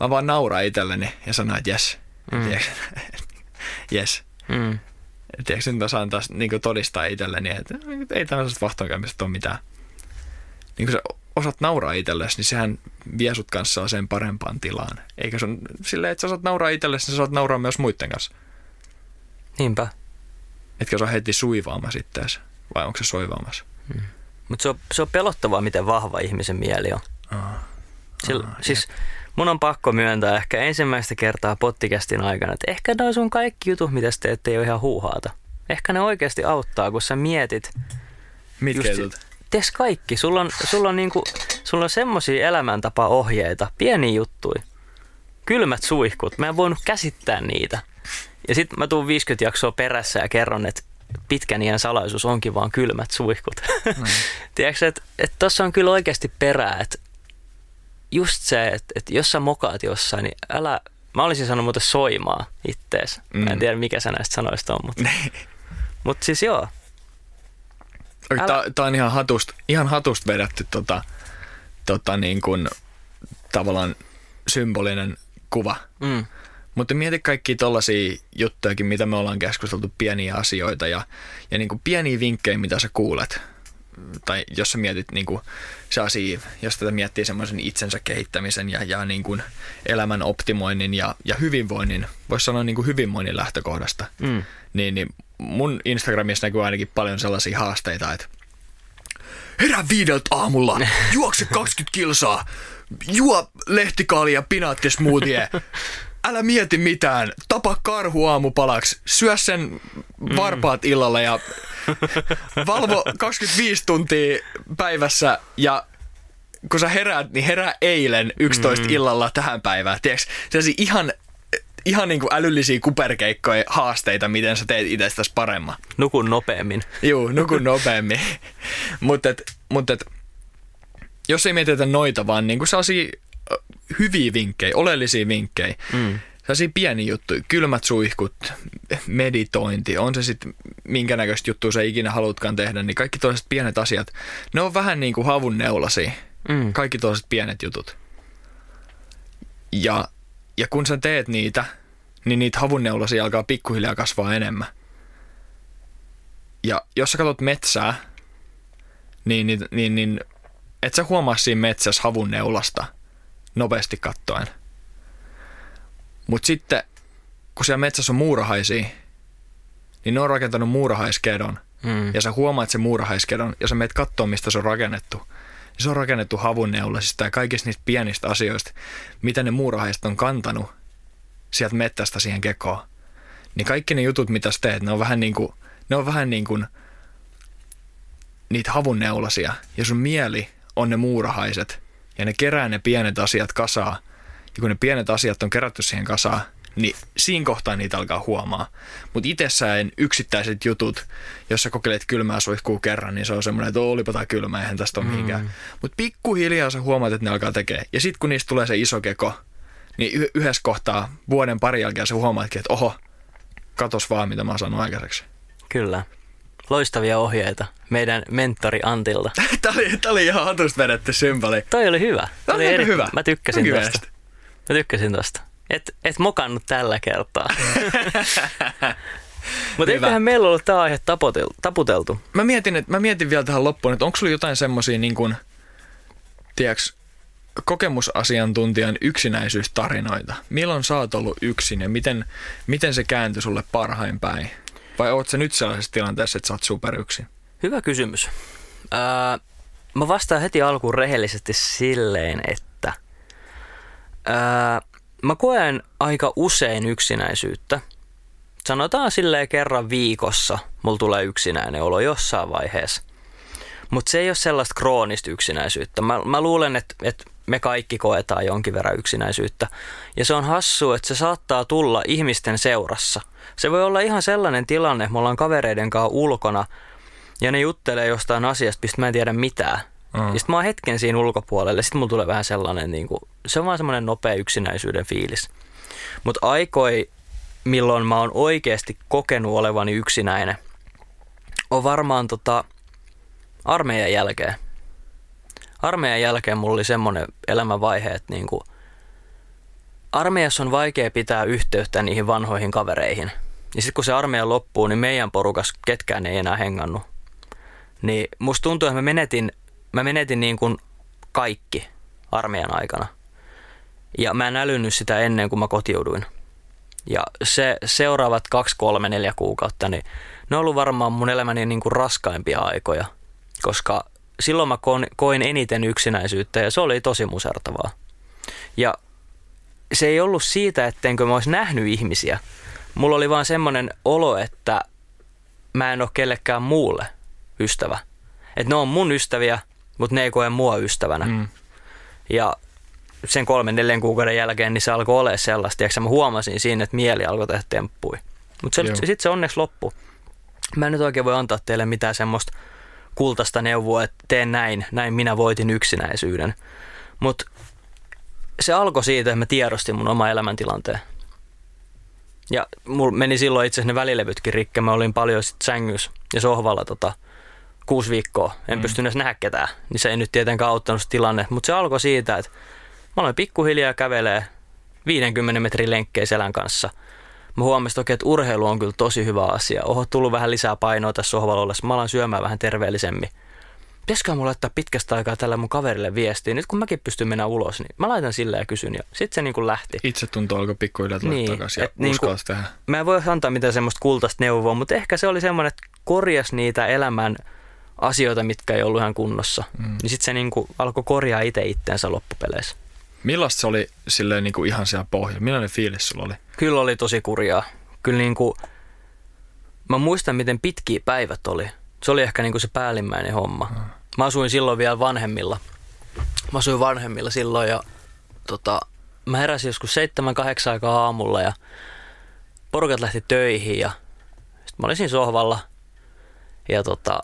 mä vaan nauraan itselleni ja sanon, että jes, mm. jes. Mm. Tiedätkö, nyt mä saan taas niin todistaa itselleni, että ei tämmöisestä vastoinkäymisestä ole mitään. Niin kun sä osaat nauraa itsellesi, niin sehän vie sut kanssa sen parempaan tilaan. Eikä sun silleen, että sä osaat nauraa itsellesi, niin sä saat nauraa myös muiden kanssa. Niinpä. Etkä osaa heti suivaamassa itseäsi, vai onko se soivaamassa? Hmm. Mutta se on, se on pelottavaa, miten vahva ihmisen mieli on. Aa. Sillä, Aa, siis mun on pakko myöntää ehkä ensimmäistä kertaa pottikästin aikana, että ehkä noin sun kaikki jutut, mitä sä teet, ei ole ihan huuhaata. Ehkä ne oikeasti auttaa, kun sä mietit. Mitkä jutut? Kaikki. Sulla on, sulla on, niinku, sulla on semmosia elämäntapa-ohjeita, pieniä juttuja. Kylmät suihkut. Mä en voinut käsittää niitä. Ja sitten mä tuun 50 jaksoa perässä ja kerron, että pitkän iän salaisuus onkin vaan kylmät suihkut. Mm. Tiedätkö, että et tuossa on kyllä oikeasti perää, että just se, että, että jos sä mokaat jossain, niin älä, mä olisin sanonut muuten soimaa ittees. Mm. Mä en mm. tiedä, mikä sä näistä sanoista on, mutta, mutta siis joo. Älä... Tämä on ihan hatusta, ihan hatusta vedetty tota, tota niin kuin, tavallaan symbolinen kuva. Mm. Mutta mieti kaikki tollaisia juttujakin, mitä me ollaan keskusteltu, pieniä asioita ja, ja niin kuin pieniä vinkkejä, mitä sä kuulet. Tai jos sä mietit niin kuin asia, jos tätä miettii semmoisen itsensä kehittämisen ja, ja niin kuin elämän optimoinnin ja, ja hyvinvoinnin, voisi sanoa niin kuin hyvinvoinnin lähtökohdasta, mm. niin, niin mun Instagramissa näkyy ainakin paljon sellaisia haasteita, että herää viideltä aamulla, juokse 20 kilsaa, juo lehtikaalia pinaattismoothie, älä mieti mitään, tapa karhu aamupalaksi, syö sen varpaat mm. illalla ja valvo 25 tuntia päivässä ja kun sä heräät, niin herää eilen 11 mm. illalla tähän päivään. Tiedätkö, sellaisia ihan, ihan niin kuin älyllisiä kuperkeikkoja haasteita, miten sä teet itsestäsi paremman. Nukun nopeammin. Joo, nukun nopeammin. Mutta mut jos ei mietitä noita, vaan niin kuin sellaisia hyviä vinkkejä, oleellisia vinkkejä. Mm. Sellaisia pieni juttuja, kylmät suihkut, meditointi, on se sitten minkä näköistä juttua sä ikinä haluatkaan tehdä, niin kaikki toiset pienet asiat, ne on vähän niin kuin havun neulasia. Mm. Kaikki toiset pienet jutut. Ja, ja kun sä teet niitä, niin niitä havunneulasia alkaa pikkuhiljaa kasvaa enemmän. Ja jos sä katsot metsää, niin, niin, niin, niin et sä huomaa siinä metsässä havun neulasta – nopeasti kattoen. Mutta sitten, kun siellä metsässä on muurahaisia, niin ne on rakentanut muurahaiskedon. Mm. Ja sä huomaat sen muurahaiskedon, ja sä meet katsoa, mistä se on rakennettu. Ja se on rakennettu havunneullasista ja kaikista niistä pienistä asioista, mitä ne muurahaiset on kantanut sieltä mettästä siihen kekoon. Niin kaikki ne jutut, mitä sä teet, ne on vähän niin kuin, ne on vähän niin kuin niitä havunneulasia. Ja sun mieli on ne muurahaiset, ja ne kerää ne pienet asiat kasaa. Ja kun ne pienet asiat on kerätty siihen kasaan, niin siinä kohtaa niitä alkaa huomaa. Mutta itsessään yksittäiset jutut, jos sä kokeilet kylmää suihkuu kerran, niin se on semmoinen, että olipa tämä kylmä, eihän tästä ole mm. mihinkään. Mutta pikkuhiljaa sä huomaat, että ne alkaa tekemään. Ja sitten kun niistä tulee se iso keko, niin y- yhdessä kohtaa vuoden pari jälkeen sä huomaatkin, että oho, katos vaan, mitä mä oon saanut aikaiseksi. Kyllä. Loistavia ohjeita meidän mentori Antilta. tämä, oli, tämä oli ihan hatusta vedetty symboli. Toi oli hyvä. Tämä oli eri... hyvä. Mä tykkäsin tosta. Mä tykkäsin tosta. Et, et mokannut tällä kertaa. Mutta eiköhän meillä ollut tämä aihe taputeltu. Mä mietin, että, mä mietin vielä tähän loppuun, että onko sulla jotain semmoisia niin kuin, tiedätkö, kokemusasiantuntijan yksinäisyystarinoita. Milloin sä oot ollut yksin ja miten, miten se kääntyi sulle parhain päin? Vai oot sä nyt sellaisessa tilanteessa, että sä oot superyksin? Hyvä kysymys. Ää, mä vastaan heti alkuun rehellisesti silleen, että Ää, mä koen aika usein yksinäisyyttä. Sanotaan silleen kerran viikossa mulla tulee yksinäinen olo jossain vaiheessa. Mutta se ei ole sellaista kroonista yksinäisyyttä. Mä, mä luulen, että, että me kaikki koetaan jonkin verran yksinäisyyttä. Ja se on hassu, että se saattaa tulla ihmisten seurassa. Se voi olla ihan sellainen tilanne, että me ollaan kavereiden kanssa ulkona ja ne juttelee jostain asiasta, mistä mä en tiedä mitään. Mm. Ja sitten mä oon hetken siinä ulkopuolelle, sitten mulla tulee vähän sellainen, niin kuin, se on vaan semmoinen nopea yksinäisyyden fiilis. Mutta aikoi, milloin mä oon oikeasti kokenut olevani yksinäinen, on varmaan tota, armeijan jälkeen. Armeijan jälkeen mulla oli semmoinen elämänvaihe, että niin kuin, armeijassa on vaikea pitää yhteyttä niihin vanhoihin kavereihin. Ja sitten kun se armeija loppuu, niin meidän porukas ketkään ei enää hengannut. Niin musta tuntuu, että mä menetin, mä menetin niin kuin kaikki armeijan aikana. Ja mä en älynyt sitä ennen kuin mä kotiuduin. Ja se seuraavat kaksi, kolme, neljä kuukautta, niin ne on ollut varmaan mun elämäni niin kuin raskaimpia aikoja. Koska silloin mä koin eniten yksinäisyyttä ja se oli tosi musertavaa. Ja se ei ollut siitä, ettenkö mä olisi nähnyt ihmisiä. Mulla oli vaan semmoinen olo, että mä en ole kellekään muulle ystävä. Että ne on mun ystäviä, mutta ne ei koe mua ystävänä. Mm. Ja sen kolmen, neljän kuukauden jälkeen niin se alkoi olla sellaista. Ja mä huomasin siinä, että mieli alkoi tehdä temppui. Mutta sitten se onneksi loppu. Mä en nyt oikein voi antaa teille mitään semmoista kultaista neuvoa, että teen näin, näin minä voitin yksinäisyyden. Mutta se alkoi siitä, että mä tiedostin mun oma elämäntilanteen. Ja mulla meni silloin itse asiassa ne välilevytkin rikki. Mä olin paljon sit sängyssä ja sohvalla tota, kuusi viikkoa. En mm. pystynyt edes nähdä ketään. Niin se ei nyt tietenkään auttanut se tilanne. Mutta se alkoi siitä, että mä aloin pikkuhiljaa kävelee 50 metrin lenkkejä selän kanssa. Mä huomasin toki, että urheilu on kyllä tosi hyvä asia. Oho, tullut vähän lisää painoa tässä sohvalla ollessa. Mä alan syömään vähän terveellisemmin pitäisikö mulla laittaa pitkästä aikaa tällä mun kaverille viestiä. Nyt kun mäkin pystyn mennä ulos, niin mä laitan sille ja kysyn. Ja sitten se niin kuin lähti. Itse tuntuu alkoi pikkuhiljaa tulla niin, takaisin ja niin kuin, tehdä. Mä en voi antaa mitään semmoista kultaista neuvoa, mutta ehkä se oli semmoinen, että korjas niitä elämän asioita, mitkä ei ollut ihan kunnossa. Mm. Niin sitten se niin kuin alkoi korjaa itse itteensä loppupeleissä. Millaista se oli silleen niin kuin ihan siellä pohjalla? Millainen fiilis sulla oli? Kyllä oli tosi kurjaa. Kyllä niin kuin, mä muistan, miten pitkiä päivät oli se oli ehkä niin kuin se päällimmäinen homma. Mm. Mä asuin silloin vielä vanhemmilla. Mä asuin vanhemmilla silloin ja tota, mä heräsin joskus 7-8 aikaa aamulla ja porukat lähti töihin ja sit mä olin siinä sohvalla ja tota,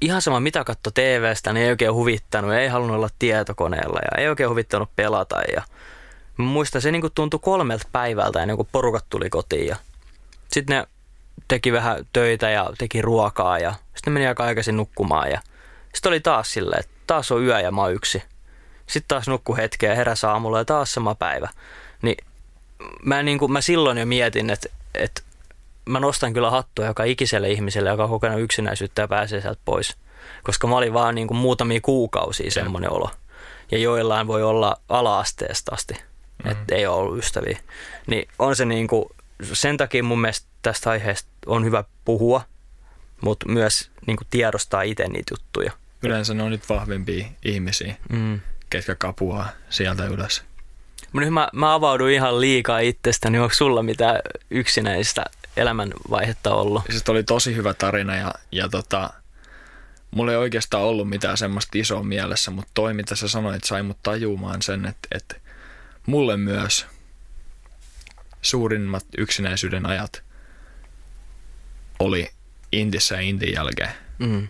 ihan sama mitä katto TVstä, niin ei oikein huvittanut, ei halunnut olla tietokoneella ja ei oikein huvittanut pelata ja mä muistan, se niin tuntui kolmelta päivältä ennen kuin porukat tuli kotiin ja sitten ne teki vähän töitä ja teki ruokaa ja sitten meni aika aikaisin nukkumaan ja sitten oli taas silleen, että taas on yö ja mä oon yksi. Sitten taas nukku hetkeä ja heräs aamulla ja taas sama päivä. Niin mä, niin kuin, mä silloin jo mietin, että, että mä nostan kyllä hattua joka ikiselle ihmiselle, joka on kokenut yksinäisyyttä ja pääsee sieltä pois. Koska mä olin vaan niin kuin muutamia kuukausia semmoinen olo. Ja joillain voi olla ala-asteesta asti, mm-hmm. että ei ole ollut ystäviä. Niin on se niin kuin, sen takia mun mielestä tästä aiheesta on hyvä puhua, mutta myös niin kuin tiedostaa itse niitä juttuja. Yleensä ne on nyt vahvempia ihmisiä, mm. ketkä kapuaa sieltä ylös. Nyt mä, mä avauduin ihan liikaa itsestäni, niin onko sulla mitään yksinäistä elämänvaihetta ollut? Se oli tosi hyvä tarina ja, ja tota, mulla ei oikeastaan ollut mitään semmoista isoa mielessä, mutta toi mitä sä sanoit sai mut tajumaan sen, että, että mulle myös suurimmat yksinäisyyden ajat oli Intissä ja Intin jälkeen. Mm.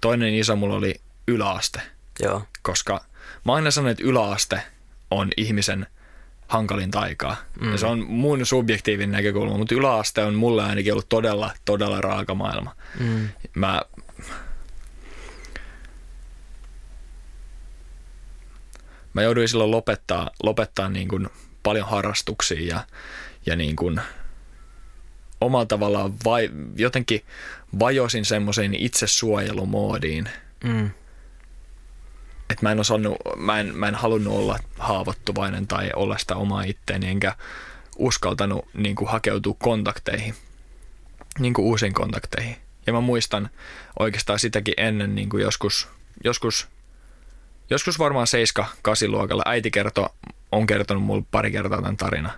Toinen iso mulla oli yläaste. Joo. Koska mä aina sanon, että yläaste on ihmisen hankalin aikaa. Mm. Ja se on mun subjektiivinen näkökulma, mutta yläaste on mulle ainakin ollut todella, todella raaka maailma. Mm. Mä, mä jouduin silloin lopettaa, lopettaa niin kuin paljon harrastuksia ja, ja niin kuin omalla tavallaan vai, jotenkin vajosin semmoiseen itsesuojelumoodiin. Mm. Että mä en osannut, mä en, mä en halunnut olla haavoittuvainen tai olla sitä omaa itteeni, enkä uskaltanut niin kuin, hakeutua kontakteihin, niin kuin uusiin kontakteihin. Ja mä muistan oikeastaan sitäkin ennen niin kuin joskus, joskus, joskus varmaan 7-8 luokalla äiti kertoi on kertonut mulle pari kertaa tämän tarina.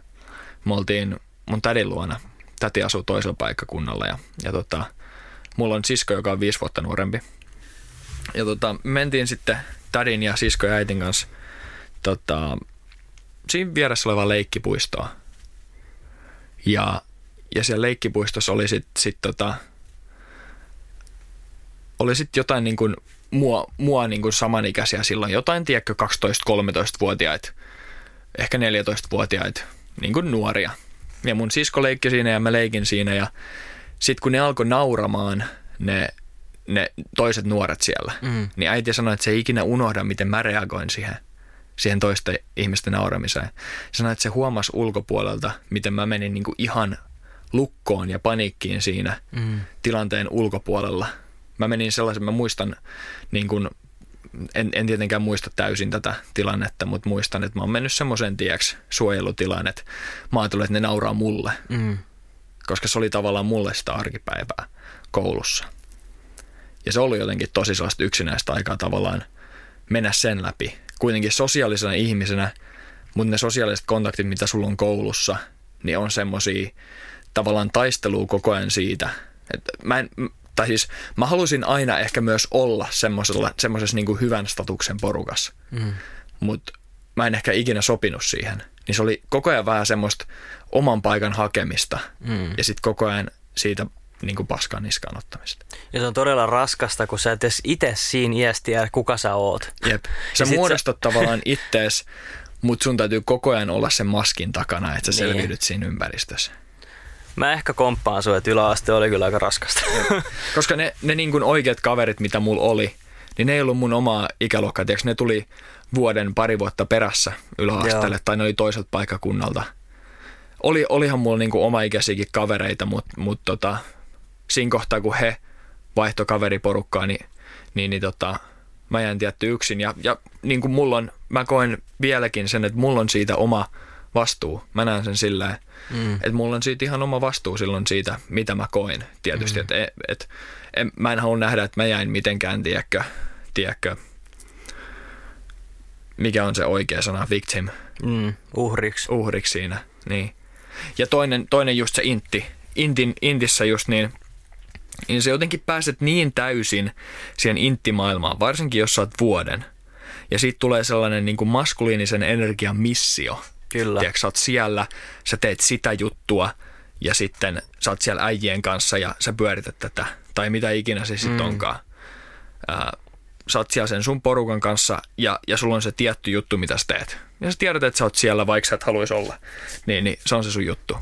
Me oltiin mun tädin luona. Täti asuu toisella paikkakunnalla ja, ja tota, mulla on sisko, joka on viisi vuotta nuorempi. Ja tota, mentiin sitten tädin ja sisko ja äitin kanssa tota, siinä vieressä olevaa leikkipuistoa. Ja, ja siellä leikkipuistossa oli sitten sit tota, oli sitten jotain niin kuin mua, mua niin kuin samanikäisiä silloin, jotain tiedätkö 12-13-vuotiaita, ehkä 14-vuotiaita, niin kuin nuoria. Ja mun sisko leikki siinä ja mä leikin siinä ja sitten kun ne alkoi nauramaan ne, ne toiset nuoret siellä, mm. niin äiti sanoi, että se ei ikinä unohda, miten mä reagoin siihen, siihen toisten ihmisten nauramiseen. Se sanoi, että se huomasi ulkopuolelta, miten mä menin niin kuin ihan lukkoon ja paniikkiin siinä mm. tilanteen ulkopuolella. Mä menin sellaisen, mä muistan, niin kuin, en, en tietenkään muista täysin tätä tilannetta, mutta muistan, että mä oon mennyt semmoisen tieksi suojelutilaan, että mä ajattelin, että ne nauraa mulle. Mm. Koska se oli tavallaan mulle sitä arkipäivää koulussa. Ja se oli jotenkin tosi sellaista yksinäistä aikaa tavallaan mennä sen läpi. Kuitenkin sosiaalisena ihmisenä, mutta ne sosiaaliset kontaktit, mitä sulla on koulussa, niin on semmoisia tavallaan taistelua koko ajan siitä. Että mä en, tai siis mä halusin aina ehkä myös olla semmoisessa niin hyvän statuksen porukassa, mm. mutta mä en ehkä ikinä sopinut siihen. Niin se oli koko ajan vähän semmoista oman paikan hakemista mm. ja sitten koko ajan siitä niin kuin paskan niskaan ottamista. Ja se on todella raskasta, kun sä et edes itse siinä iässä tiedä, kuka sä oot. Jep. Sä muodostat sä... tavallaan ittees, mutta sun täytyy koko ajan olla sen maskin takana, että sä niin. selviydyt siinä ympäristössä. Mä ehkä komppaan sun, että yläaste oli kyllä aika raskasta. Koska ne, ne niin kuin oikeat kaverit, mitä mulla oli, niin ne ei ollut mun omaa ikäluokkaa. Tiedätkö, ne tuli vuoden, pari vuotta perässä yläasteelle, Joo. tai ne oli toiselta paikakunnalta. Oli, olihan mulla niin kuin oma ikäisiäkin kavereita, mutta mut tota, siinä kohtaa, kun he vaihto kaveriporukkaa, niin, niin, niin tota, mä jäin tietty yksin. Ja, ja niin kuin mulla on, mä koen vieläkin sen, että mulla on siitä oma vastuu. Mä näen sen silleen, mm. että mulla on siitä ihan oma vastuu silloin siitä, mitä mä koin. Tietysti, mm. että et, et, et, mä en halua nähdä, että mä jäin mitenkään, tiedätkö, tiedätkö mikä on se oikea sana, victim. Mm, uhriksi. Uhriksi siinä, niin. Ja toinen, toinen just se intti. Intin, intissä just niin, niin se jotenkin pääset niin täysin siihen inttimaailmaan, varsinkin jos sä oot vuoden. Ja siitä tulee sellainen niin kuin maskuliinisen energian missio. Kyllä. Tiedätkö, sä oot siellä, sä teet sitä juttua ja sitten sä oot siellä äijien kanssa ja sä pyörität tätä. Tai mitä ikinä se sitten mm. onkaan. Ää, sä oot siellä sen sun porukan kanssa ja, ja sulla on se tietty juttu, mitä sä teet. Ja sä tiedät, että sä oot siellä, vaikka sä et haluaisi olla. Niin, niin se on se sun juttu.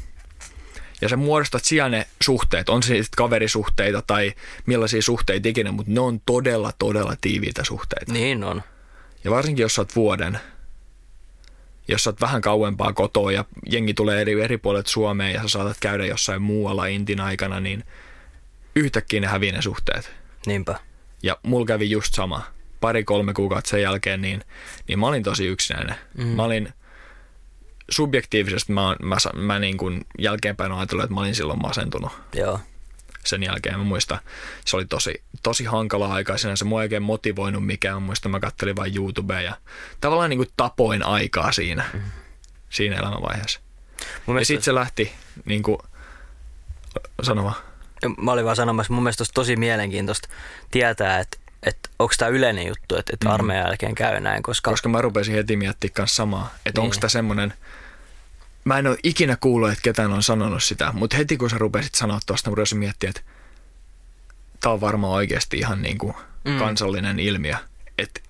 Ja sä muodostat siellä ne suhteet, on se sitten kaverisuhteita tai millaisia suhteita ikinä, mutta ne on todella, todella tiiviitä suhteita. Niin on. Ja varsinkin, jos sä oot vuoden, jos sä oot vähän kauempaa kotoa ja jengi tulee eri, eri puolet Suomeen ja sä saatat käydä jossain muualla intin aikana, niin yhtäkkiä ne hävii ne suhteet. Niinpä. Ja mulla kävi just sama. Pari-kolme kuukautta sen jälkeen, niin, niin mä olin tosi yksinäinen. Mm. Mä olin subjektiivisesti, mä, mä, mä niin kuin jälkeenpäin ajatellut, että mä olin silloin masentunut. Joo. Sen jälkeen mä muistan, se oli tosi, tosi hankala aika. Se mua oikein motivoinut mikään. Mä muistan, mä kattelin vain YouTubea ja tavallaan niin kuin tapoin aikaa siinä, mm. siinä elämänvaiheessa. Mun ja sitten se lähti niin kuin, sanomaan mä olin vaan sanomassa, mun mielestä tosi mielenkiintoista tietää, että että onko tämä yleinen juttu, että, että mm. armeijan jälkeen käy näin, koska... Koska mä rupesin heti miettimään samaa, että niin. onko tämä semmoinen... Mä en ole ikinä kuullut, että ketään on sanonut sitä, mutta heti kun sä rupesit sanoa tuosta, mä rupesin miettimään, että tämä on varmaan oikeasti ihan niin kuin mm. kansallinen ilmiö, että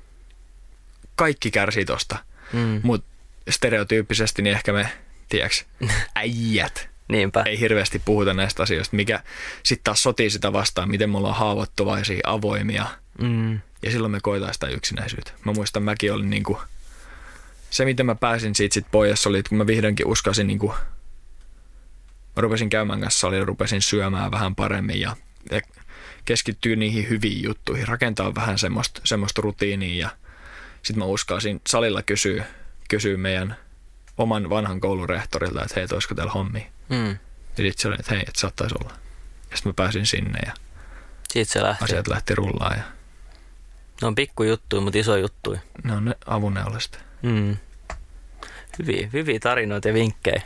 kaikki kärsii tosta, mm. mutta stereotyyppisesti niin ehkä me, tiedäks, äijät Niinpä. Ei hirveästi puhuta näistä asioista, mikä sitten taas sotii sitä vastaan, miten me ollaan haavoittuvaisia, avoimia. Mm. Ja silloin me koetaan sitä yksinäisyyttä. Mä muistan, mäkin olin niinku, se miten mä pääsin siitä sit pois oli, että kun mä vihdoinkin uskasin niinku, mä rupesin käymään kanssa salilla, rupesin syömään vähän paremmin ja, ja keskittyy niihin hyviin juttuihin, rakentaa vähän semmoista, semmoista rutiinia ja sitten mä uskasin salilla kysyä, kysyä meidän oman vanhan koulun rehtorilta, että hei, olisiko teillä hommi. Mm. Ja sitten se oli, että hei, että saattaisi olla. Ja sitten mä pääsin sinne ja Siitä se lähti. asiat lähti rullaan. Ja... Ne on pikku juttuja, mutta iso juttuja. Ne on ne avunneulasta. Mm. Hyviä, hyviä tarinoita ja vinkkejä.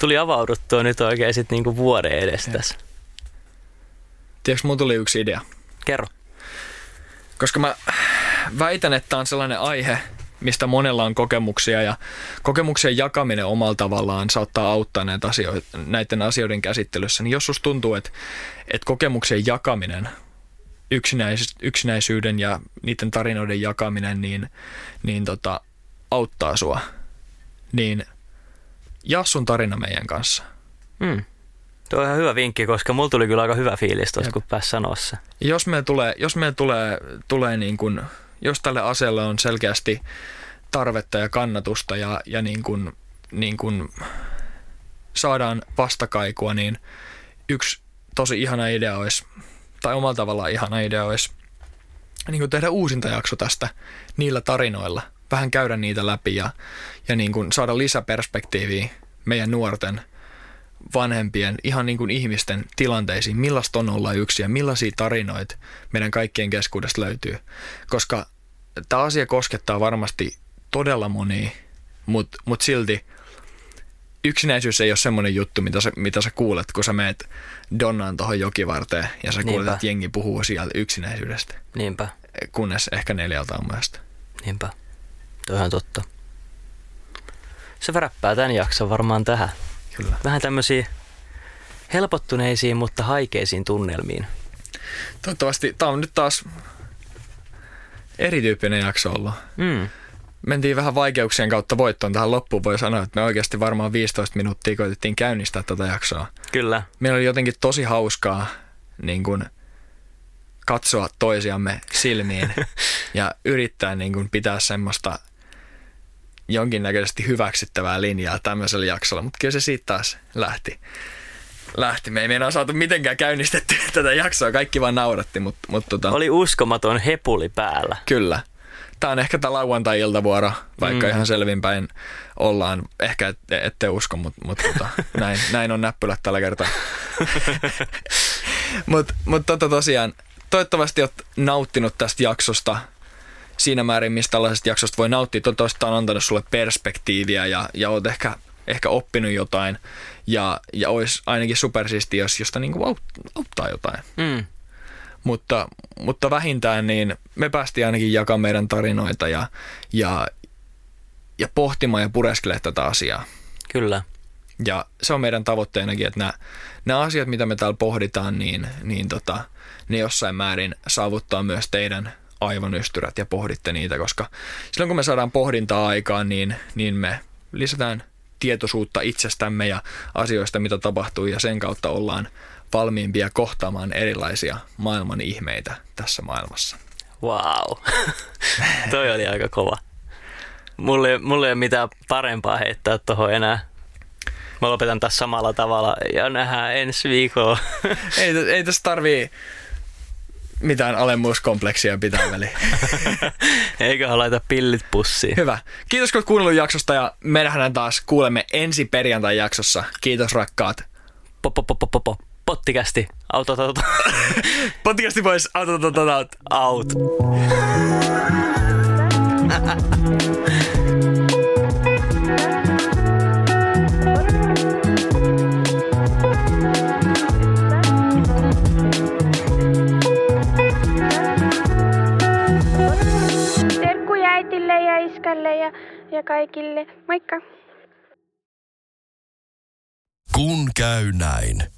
Tuli avauduttua nyt oikein sitten niinku vuoden edestä tässä. Tiedätkö, mulla tuli yksi idea. Kerro. Koska mä väitän, että tämä on sellainen aihe, mistä monella on kokemuksia ja kokemuksen jakaminen omalla tavallaan saattaa auttaa näitä asioita, näiden asioiden käsittelyssä. Niin jos tuntuu, että, että kokemuksen jakaminen, yksinäis, yksinäisyyden ja niiden tarinoiden jakaminen, niin, niin tota, auttaa sua, niin jaa sun tarina meidän kanssa. Mm. Tuo on ihan hyvä vinkki, koska mulla tuli kyllä aika hyvä fiilis tuossa, kun pääsi sanoa se. Jos meillä tulee, jos meillä tulee, tulee niin kuin, jos tälle asialle on selkeästi tarvetta ja kannatusta ja, ja niin kuin, niin kuin saadaan vastakaikua, niin yksi tosi ihana idea olisi, tai omalla tavallaan ihana idea olisi, niin kuin tehdä uusintajakso tästä niillä tarinoilla, vähän käydä niitä läpi ja, ja niin kuin saada lisäperspektiiviä meidän nuorten vanhempien, ihan niin kuin ihmisten tilanteisiin, millaista on olla yksi ja millaisia tarinoita meidän kaikkien keskuudesta löytyy. Koska tämä asia koskettaa varmasti todella monia, mutta mut silti yksinäisyys ei ole semmoinen juttu, mitä sä, mitä sä kuulet, kun sä meet Donnaan tuohon jokivarteen ja sä kuulet, Niinpä. että jengi puhuu siellä yksinäisyydestä, Niinpä, kunnes ehkä neljältä aamuista. niinpä. Tuo on totta. Se väräppää tämän jakson varmaan tähän. Kyllä. Vähän tämmöisiä helpottuneisiin, mutta haikeisiin tunnelmiin. Toivottavasti tämä on nyt taas erityyppinen jakso ollut. Mm. Mentiin vähän vaikeuksien kautta voittoon tähän loppuun. Voi sanoa, että me oikeasti varmaan 15 minuuttia koitettiin käynnistää tätä jaksoa. Kyllä. Meillä oli jotenkin tosi hauskaa niin kuin, katsoa toisiamme silmiin ja yrittää niin kuin, pitää semmoista jonkinnäköisesti hyväksyttävää linjaa tämmöisellä jaksolla, mutta kyllä se siitä taas lähti. lähti. Me ei meinaa saatu mitenkään käynnistetty tätä jaksoa, kaikki vaan nauratti, mutta, mutta tota, Oli uskomaton hepuli päällä. Kyllä. Tämä on ehkä tämä lauantai-iltavuoro, vaikka Mm. ihan selvinpäin ollaan. Ehkä et, ette usko, mutta mut, tota, näin, näin on näppylät tällä kertaa. mutta mut, tota tosiaan, toivottavasti olet nauttinut tästä jaksosta siinä määrin, mistä tällaisesta jaksosta voi nauttia. Toivottavasti tämä on antanut sulle perspektiiviä ja, ja olet ehkä, ehkä oppinut jotain. Ja, ja olisi ainakin supersiistiä, jos josta niin auttaa jotain Mm. Mutta, mutta vähintään niin me päästiin ainakin jakamaan meidän tarinoita ja, ja, ja pohtimaan ja pureskelemaan tätä asiaa. Kyllä. Ja se on meidän tavoitteenakin, että nämä, nämä asiat, mitä me täällä pohditaan, niin, niin tota, ne jossain määrin saavuttaa myös teidän aivonystyrät ja pohditte niitä, koska silloin kun me saadaan pohdintaa aikaan, niin, niin me lisätään tietoisuutta itsestämme ja asioista, mitä tapahtuu, ja sen kautta ollaan valmiimpia kohtaamaan erilaisia maailman ihmeitä tässä maailmassa. Wow. Toi oli aika kova. Mulla ei, mulla ei ole mitään parempaa heittää tuohon enää. Mä lopetan tässä samalla tavalla ja nähdään ensi viikolla. Ei, ei tässä tarvii mitään alemmuuskompleksia pitää väliin. Eiköhän laita pillit pussiin. Hyvä. Kiitos kun kuunnellut jaksosta ja me nähdään taas kuulemme ensi perjantai jaksossa. Kiitos rakkaat. Po, po, po, po, po, po. Pottikästi. Auto, auto, auto. Potikasti pois. Out, out, out, out. Out. Terkkuja äitille ja iskälle ja, ja kaikille. Moikka! Kun käy näin.